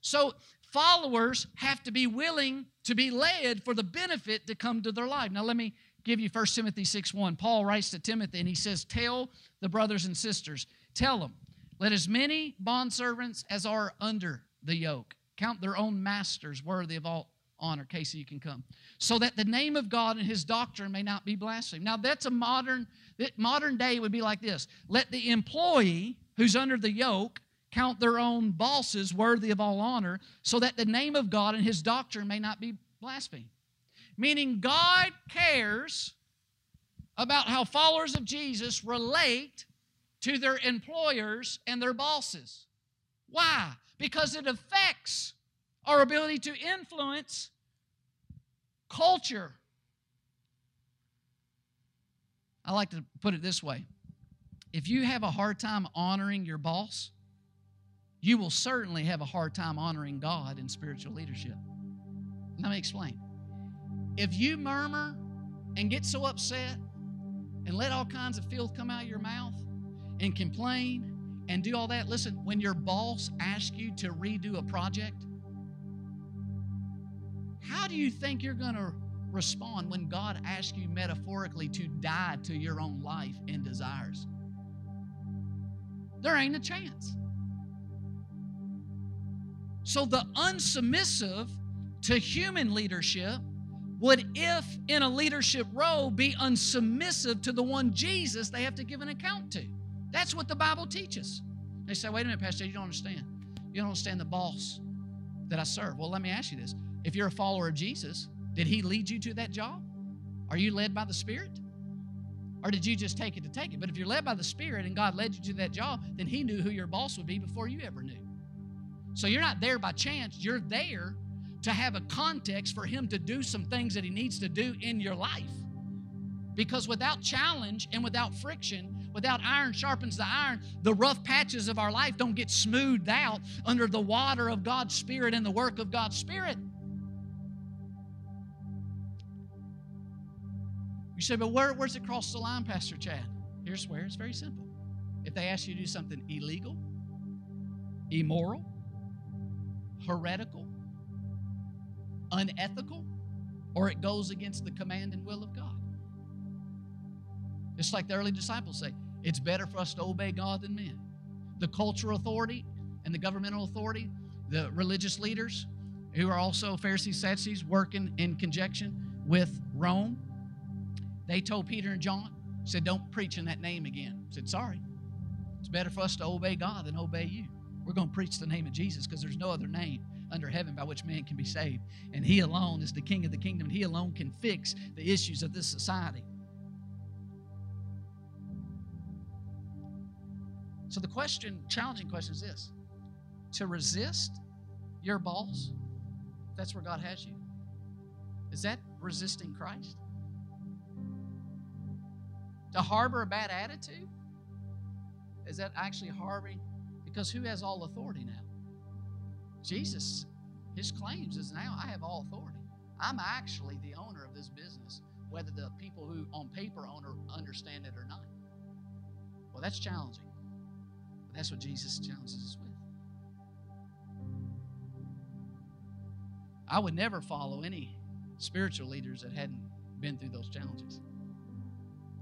So followers have to be willing to be led for the benefit to come to their life. Now let me give you 1 Timothy 6 1. Paul writes to Timothy and he says, Tell the brothers and sisters, tell them, let as many bondservants as are under the yoke count their own masters worthy of all honor. Casey, you can come. So that the name of God and his doctrine may not be blasphemed. Now that's a modern Modern day would be like this let the employee who's under the yoke count their own bosses worthy of all honor, so that the name of God and his doctrine may not be blasphemed. Meaning, God cares about how followers of Jesus relate to their employers and their bosses. Why? Because it affects our ability to influence culture I like to put it this way if you have a hard time honoring your boss, you will certainly have a hard time honoring God in spiritual leadership. Let me explain. If you murmur and get so upset and let all kinds of filth come out of your mouth and complain and do all that, listen, when your boss asks you to redo a project, how do you think you're going to respond when God asks you metaphorically to die to your own life and desires? There ain't a chance. So the unsubmissive to human leadership would, if in a leadership role, be unsubmissive to the one Jesus they have to give an account to. That's what the Bible teaches. They say, wait a minute, Pastor, you don't understand. You don't understand the boss that I serve. Well, let me ask you this. If you're a follower of Jesus, did He lead you to that job? Are you led by the Spirit? Or did you just take it to take it? But if you're led by the Spirit and God led you to that job, then He knew who your boss would be before you ever knew. So you're not there by chance. You're there to have a context for Him to do some things that He needs to do in your life. Because without challenge and without friction, without iron sharpens the iron, the rough patches of our life don't get smoothed out under the water of God's Spirit and the work of God's Spirit. You say, but where, where's it cross the line, Pastor Chad? Here's where it's very simple. If they ask you to do something illegal, immoral, heretical, unethical, or it goes against the command and will of God. It's like the early disciples say, it's better for us to obey God than men. The cultural authority and the governmental authority, the religious leaders who are also Pharisees, Sadducees, working in conjunction with Rome, they told Peter and John, said, Don't preach in that name again. Said, Sorry. It's better for us to obey God than obey you. We're going to preach the name of Jesus because there's no other name under heaven by which man can be saved. And He alone is the King of the kingdom, and He alone can fix the issues of this society. So the question, challenging question is this to resist your boss, that's where God has you. Is that resisting Christ? To harbor a bad attitude? Is that actually harboring? Because who has all authority now? Jesus, his claims is now I have all authority. I'm actually the owner of this business, whether the people who on paper own understand it or not. Well, that's challenging. But that's what Jesus challenges us with. I would never follow any spiritual leaders that hadn't been through those challenges.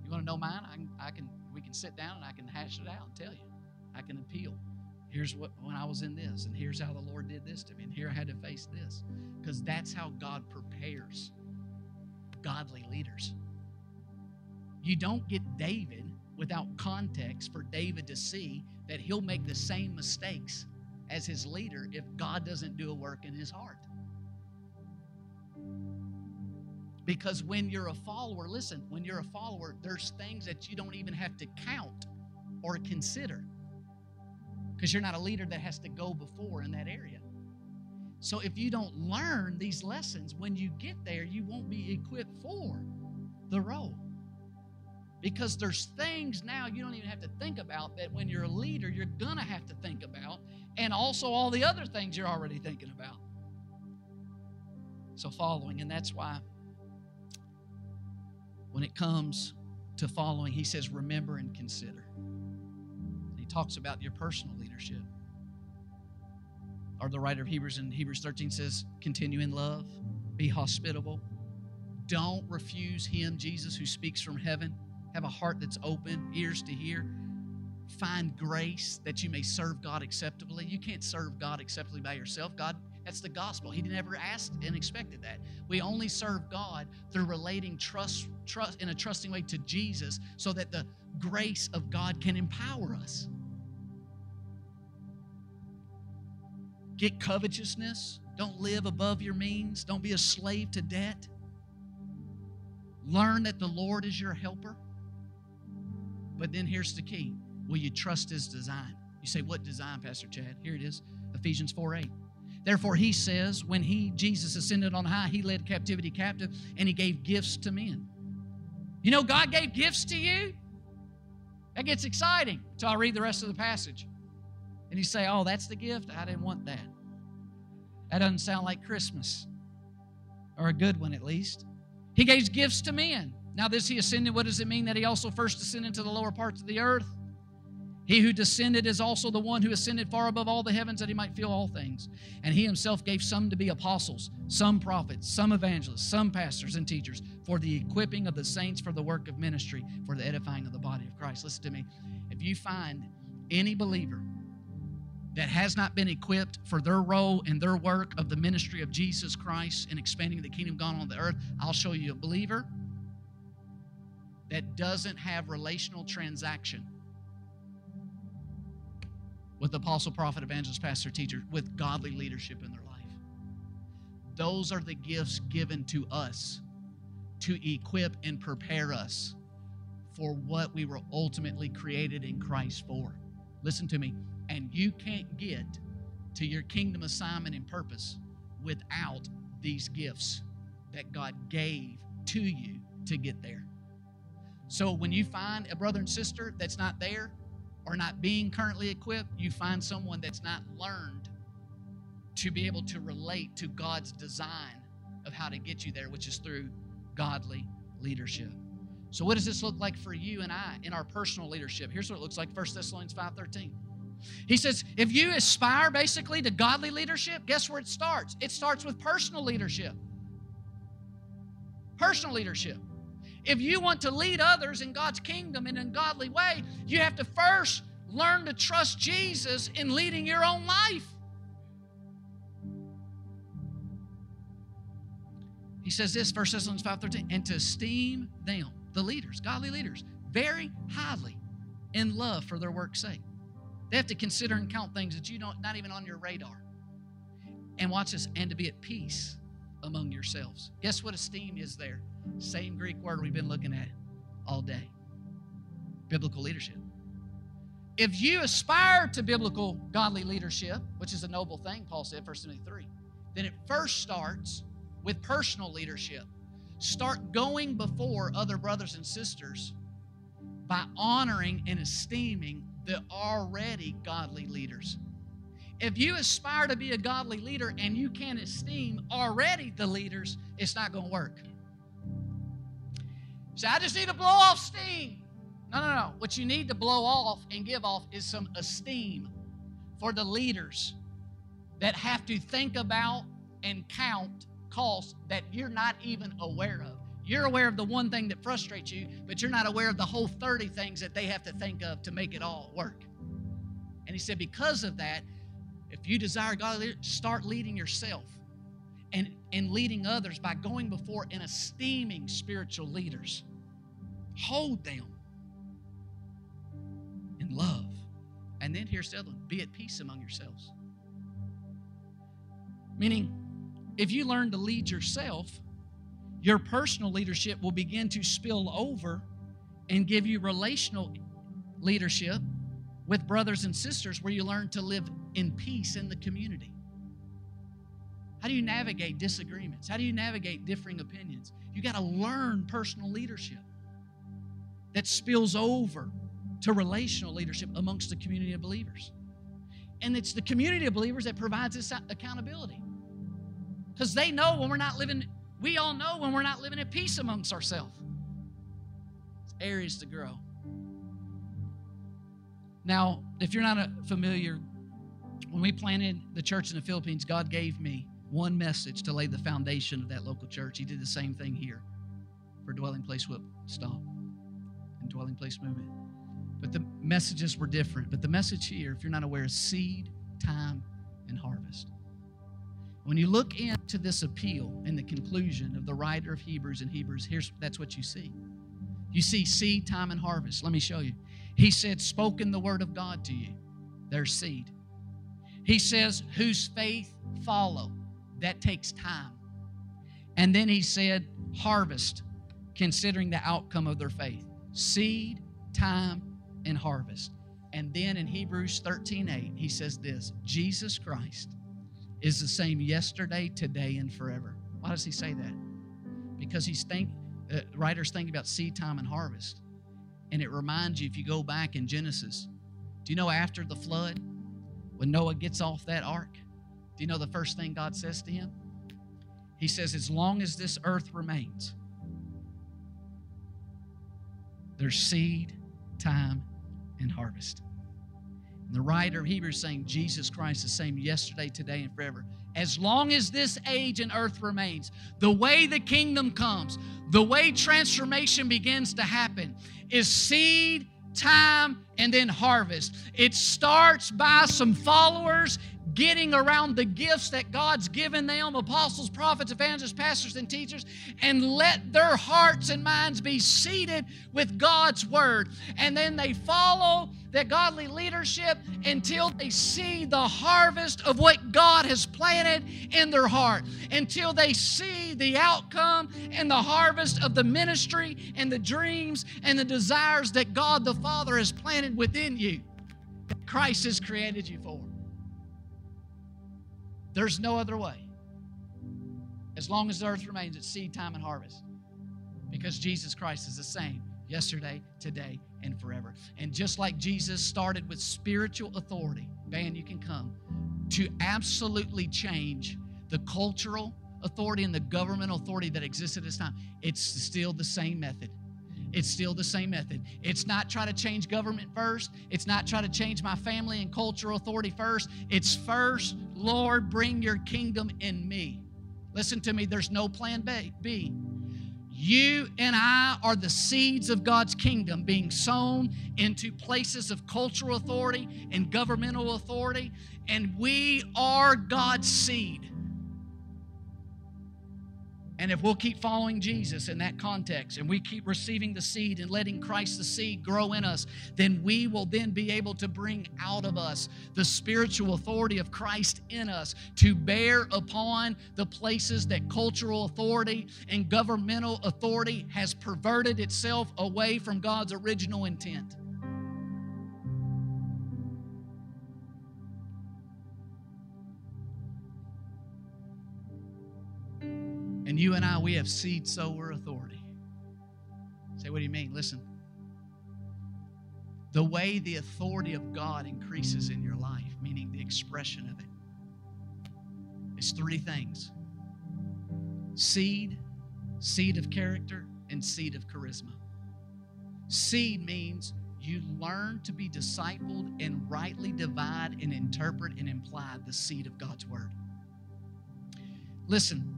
You want to know mine? I can, I can we can sit down and I can hash it out and tell you. I can appeal. Here's what when I was in this, and here's how the Lord did this to me, and here I had to face this. Because that's how God prepares godly leaders. You don't get David without context for David to see that he'll make the same mistakes as his leader if God doesn't do a work in his heart. Because when you're a follower, listen, when you're a follower, there's things that you don't even have to count or consider because you're not a leader that has to go before in that area. So if you don't learn these lessons, when you get there, you won't be equipped for the role. Because there's things now you don't even have to think about that when you're a leader, you're going to have to think about, and also all the other things you're already thinking about. So, following, and that's why when it comes to following, he says, remember and consider. He talks about your personal leadership. Or the writer of Hebrews in Hebrews 13 says, continue in love, be hospitable. Don't refuse him, Jesus, who speaks from heaven have a heart that's open, ears to hear. Find grace that you may serve God acceptably. You can't serve God acceptably by yourself. God, that's the gospel. He never asked and expected that. We only serve God through relating trust, trust in a trusting way to Jesus so that the grace of God can empower us. Get covetousness. Don't live above your means. Don't be a slave to debt. Learn that the Lord is your helper. But then here's the key Will you trust his design? You say, What design, Pastor Chad? Here it is Ephesians 4 8. Therefore, he says, when he, Jesus, ascended on high, he led captivity captive and he gave gifts to men. You know, God gave gifts to you? That gets exciting until I read the rest of the passage. And you say, Oh, that's the gift? I didn't want that. That doesn't sound like Christmas, or a good one at least. He gave gifts to men. Now, this he ascended, what does it mean that he also first descended to the lower parts of the earth? He who descended is also the one who ascended far above all the heavens that he might fill all things. And he himself gave some to be apostles, some prophets, some evangelists, some pastors and teachers for the equipping of the saints for the work of ministry, for the edifying of the body of Christ. Listen to me. If you find any believer that has not been equipped for their role and their work of the ministry of Jesus Christ in expanding the kingdom God on the earth, I'll show you a believer that doesn't have relational transaction with apostle, prophet, evangelist, pastor, teacher, with godly leadership in their life. Those are the gifts given to us to equip and prepare us for what we were ultimately created in Christ for. Listen to me. And you can't get to your kingdom assignment and purpose without these gifts that God gave to you to get there. So when you find a brother and sister that's not there or not being currently equipped, you find someone that's not learned to be able to relate to God's design of how to get you there, which is through godly leadership. So what does this look like for you and I in our personal leadership? Here's what it looks like 1 Thessalonians 5:13. He says, if you aspire basically to godly leadership, guess where it starts? It starts with personal leadership. Personal leadership. If you want to lead others in God's kingdom in a godly way, you have to first learn to trust Jesus in leading your own life. He says this, 1 Thessalonians 5:13, and to esteem them, the leaders, godly leaders, very highly in love for their work's sake. They have to consider and count things that you don't not even on your radar. And watch this, and to be at peace among yourselves. Guess what esteem is there? Same Greek word we've been looking at all day. Biblical leadership. If you aspire to biblical godly leadership, which is a noble thing, Paul said, 1 Timothy 3, then it first starts with personal leadership. Start going before other brothers and sisters by honoring and esteeming the already godly leaders. If you aspire to be a godly leader and you can't esteem already the leaders, it's not going to work. So I just need to blow off steam. No, no, no. What you need to blow off and give off is some esteem for the leaders that have to think about and count costs that you're not even aware of. You're aware of the one thing that frustrates you, but you're not aware of the whole 30 things that they have to think of to make it all work. And he said, because of that, if you desire God, start leading yourself and, and leading others by going before and esteeming spiritual leaders. Hold them in love. And then here's the other one be at peace among yourselves. Meaning, if you learn to lead yourself, your personal leadership will begin to spill over and give you relational leadership with brothers and sisters where you learn to live in peace in the community. How do you navigate disagreements? How do you navigate differing opinions? You got to learn personal leadership that spills over to relational leadership amongst the community of believers. And it's the community of believers that provides this accountability. Because they know when we're not living, we all know when we're not living at peace amongst ourselves. It's areas to grow. Now, if you're not familiar, when we planted the church in the Philippines, God gave me one message to lay the foundation of that local church. He did the same thing here for Dwelling Place Whip Stop and Dwelling Place Movement. But the messages were different. But the message here, if you're not aware, is seed, time, and harvest. When you look into this appeal and the conclusion of the writer of Hebrews and Hebrews, here's that's what you see. You see seed, time, and harvest. Let me show you. He said, spoken the word of God to you. There's seed. He says, whose faith follow. That takes time. And then he said, harvest, considering the outcome of their faith. Seed, time, and harvest. And then in Hebrews 13 8, he says this Jesus Christ is the same yesterday, today, and forever. Why does he say that? Because he's think, uh, writers think about seed time and harvest. And it reminds you, if you go back in Genesis, do you know after the flood, when Noah gets off that ark, do you know the first thing God says to him? He says, As long as this earth remains, there's seed, time, and harvest. And the writer of Hebrews saying Jesus Christ the same yesterday, today, and forever. As long as this age and earth remains, the way the kingdom comes, the way transformation begins to happen is seed, time, and then harvest. It starts by some followers getting around the gifts that God's given them apostles, prophets, evangelists, pastors, and teachers and let their hearts and minds be seated with God's word. And then they follow that godly leadership until they see the harvest of what God has planted in their heart, until they see the outcome and the harvest of the ministry and the dreams and the desires that God the Father has planted within you, Christ has created you for. There's no other way. As long as the earth remains, it's seed time and harvest. Because Jesus Christ is the same yesterday, today, and forever. And just like Jesus started with spiritual authority, man, you can come to absolutely change the cultural authority and the government authority that exists at this time. It's still the same method. It's still the same method. It's not try to change government first. It's not try to change my family and cultural authority first. It's first, Lord, bring your kingdom in me. Listen to me, there's no plan B. You and I are the seeds of God's kingdom being sown into places of cultural authority and governmental authority, and we are God's seed. And if we'll keep following Jesus in that context and we keep receiving the seed and letting Christ the seed grow in us, then we will then be able to bring out of us the spiritual authority of Christ in us to bear upon the places that cultural authority and governmental authority has perverted itself away from God's original intent. And you and I, we have seed sower authority. Say, what do you mean? Listen. The way the authority of God increases in your life, meaning the expression of it, is three things seed, seed of character, and seed of charisma. Seed means you learn to be discipled and rightly divide and interpret and imply the seed of God's word. Listen,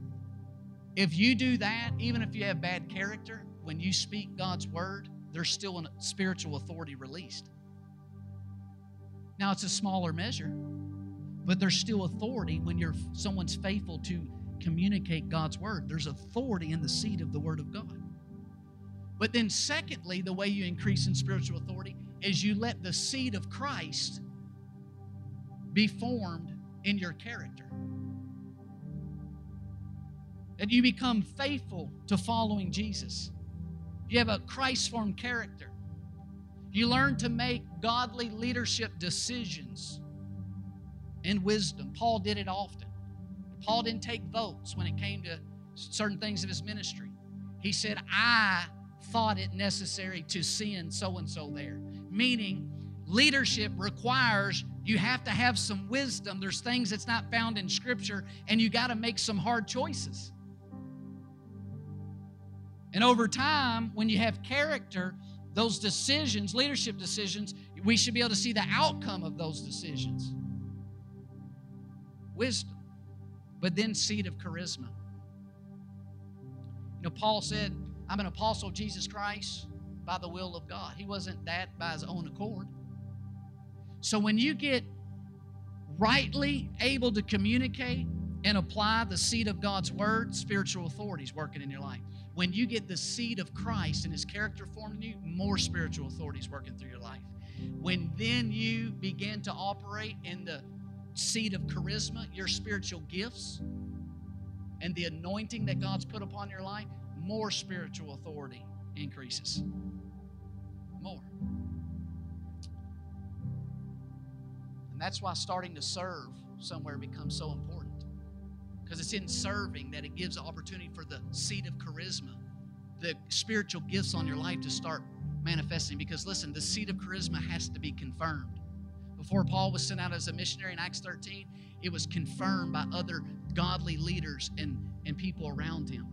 if you do that, even if you have bad character, when you speak God's word, there's still a spiritual authority released. Now it's a smaller measure, but there's still authority when you're someone's faithful to communicate God's word. There's authority in the seed of the word of God. But then, secondly, the way you increase in spiritual authority is you let the seed of Christ be formed in your character that you become faithful to following Jesus. You have a Christ formed character. You learn to make godly leadership decisions in wisdom. Paul did it often. Paul didn't take votes when it came to certain things of his ministry. He said, I thought it necessary to send so and so there. Meaning, leadership requires you have to have some wisdom. There's things that's not found in Scripture, and you got to make some hard choices. And over time, when you have character, those decisions, leadership decisions, we should be able to see the outcome of those decisions. Wisdom, but then seed of charisma. You know, Paul said, I'm an apostle of Jesus Christ by the will of God. He wasn't that by his own accord. So when you get rightly able to communicate and apply the seed of God's word, spiritual authority is working in your life. When you get the seed of Christ and his character formed in you, more spiritual authority is working through your life. When then you begin to operate in the seed of charisma, your spiritual gifts, and the anointing that God's put upon your life, more spiritual authority increases. More. And that's why starting to serve somewhere becomes so important because it's in serving that it gives opportunity for the seed of charisma, the spiritual gifts on your life to start manifesting. Because listen, the seed of charisma has to be confirmed. Before Paul was sent out as a missionary in Acts 13, it was confirmed by other godly leaders and, and people around him.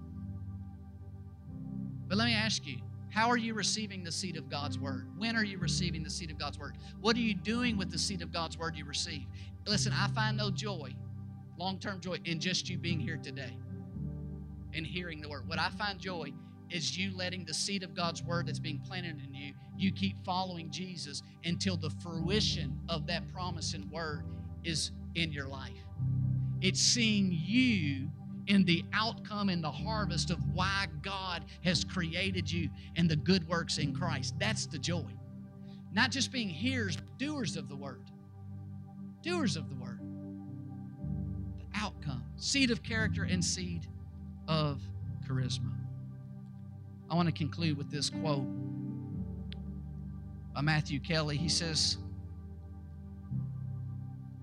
But let me ask you, how are you receiving the seed of God's word? When are you receiving the seed of God's word? What are you doing with the seed of God's word you receive? Listen, I find no joy long term joy in just you being here today and hearing the word. What I find joy is you letting the seed of God's word that's being planted in you, you keep following Jesus until the fruition of that promise and word is in your life. It's seeing you in the outcome and the harvest of why God has created you and the good works in Christ. That's the joy. Not just being hearers, but doers of the word. Doers of the word. Outcome, seed of character and seed of charisma. I want to conclude with this quote by Matthew Kelly. He says,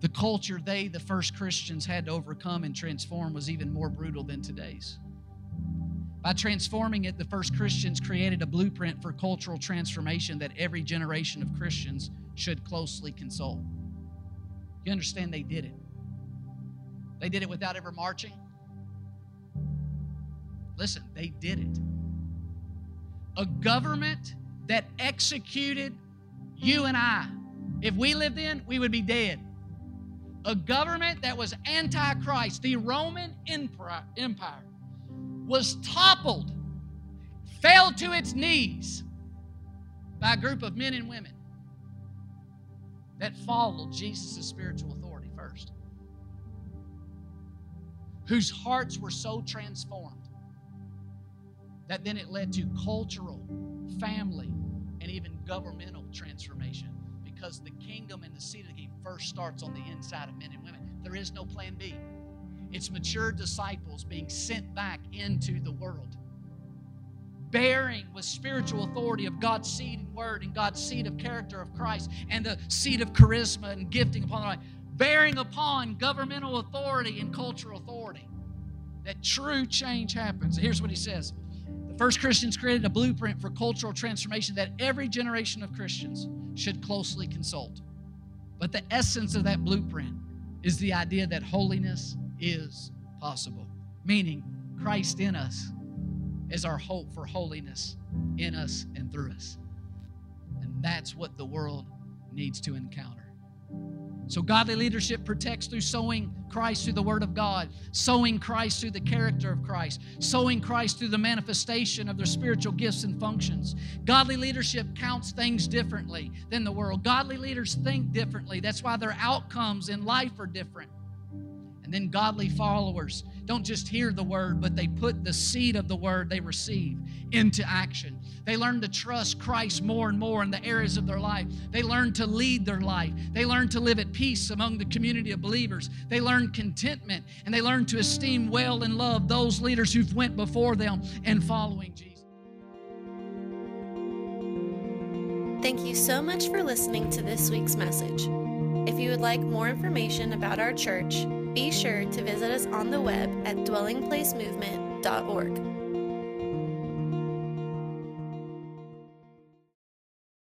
the culture they, the first Christians, had to overcome and transform was even more brutal than today's. By transforming it, the first Christians created a blueprint for cultural transformation that every generation of Christians should closely consult. You understand they did it. They did it without ever marching. Listen, they did it. A government that executed you and I. If we lived in, we would be dead a government that was antichrist, the Roman Empire, was toppled, fell to its knees by a group of men and women that followed Jesus' spiritual authority whose hearts were so transformed that then it led to cultural, family, and even governmental transformation because the kingdom and the seed of the kingdom first starts on the inside of men and women. There is no plan B. It's mature disciples being sent back into the world, bearing with spiritual authority of God's seed and word and God's seed of character of Christ and the seed of charisma and gifting upon the life, bearing upon governmental authority and cultural authority. That true change happens. Here's what he says The First Christians created a blueprint for cultural transformation that every generation of Christians should closely consult. But the essence of that blueprint is the idea that holiness is possible, meaning Christ in us is our hope for holiness in us and through us. And that's what the world needs to encounter. So, godly leadership protects through sowing Christ through the Word of God, sowing Christ through the character of Christ, sowing Christ through the manifestation of their spiritual gifts and functions. Godly leadership counts things differently than the world. Godly leaders think differently. That's why their outcomes in life are different. And then godly followers don't just hear the word, but they put the seed of the word they receive into action. They learn to trust Christ more and more in the areas of their life. They learn to lead their life. They learn to live at peace among the community of believers. They learn contentment and they learn to esteem well and love those leaders who've went before them and following Jesus. Thank you so much for listening to this week's message. If you would like more information about our church, be sure to visit us on the web at dwellingplacemovement.org.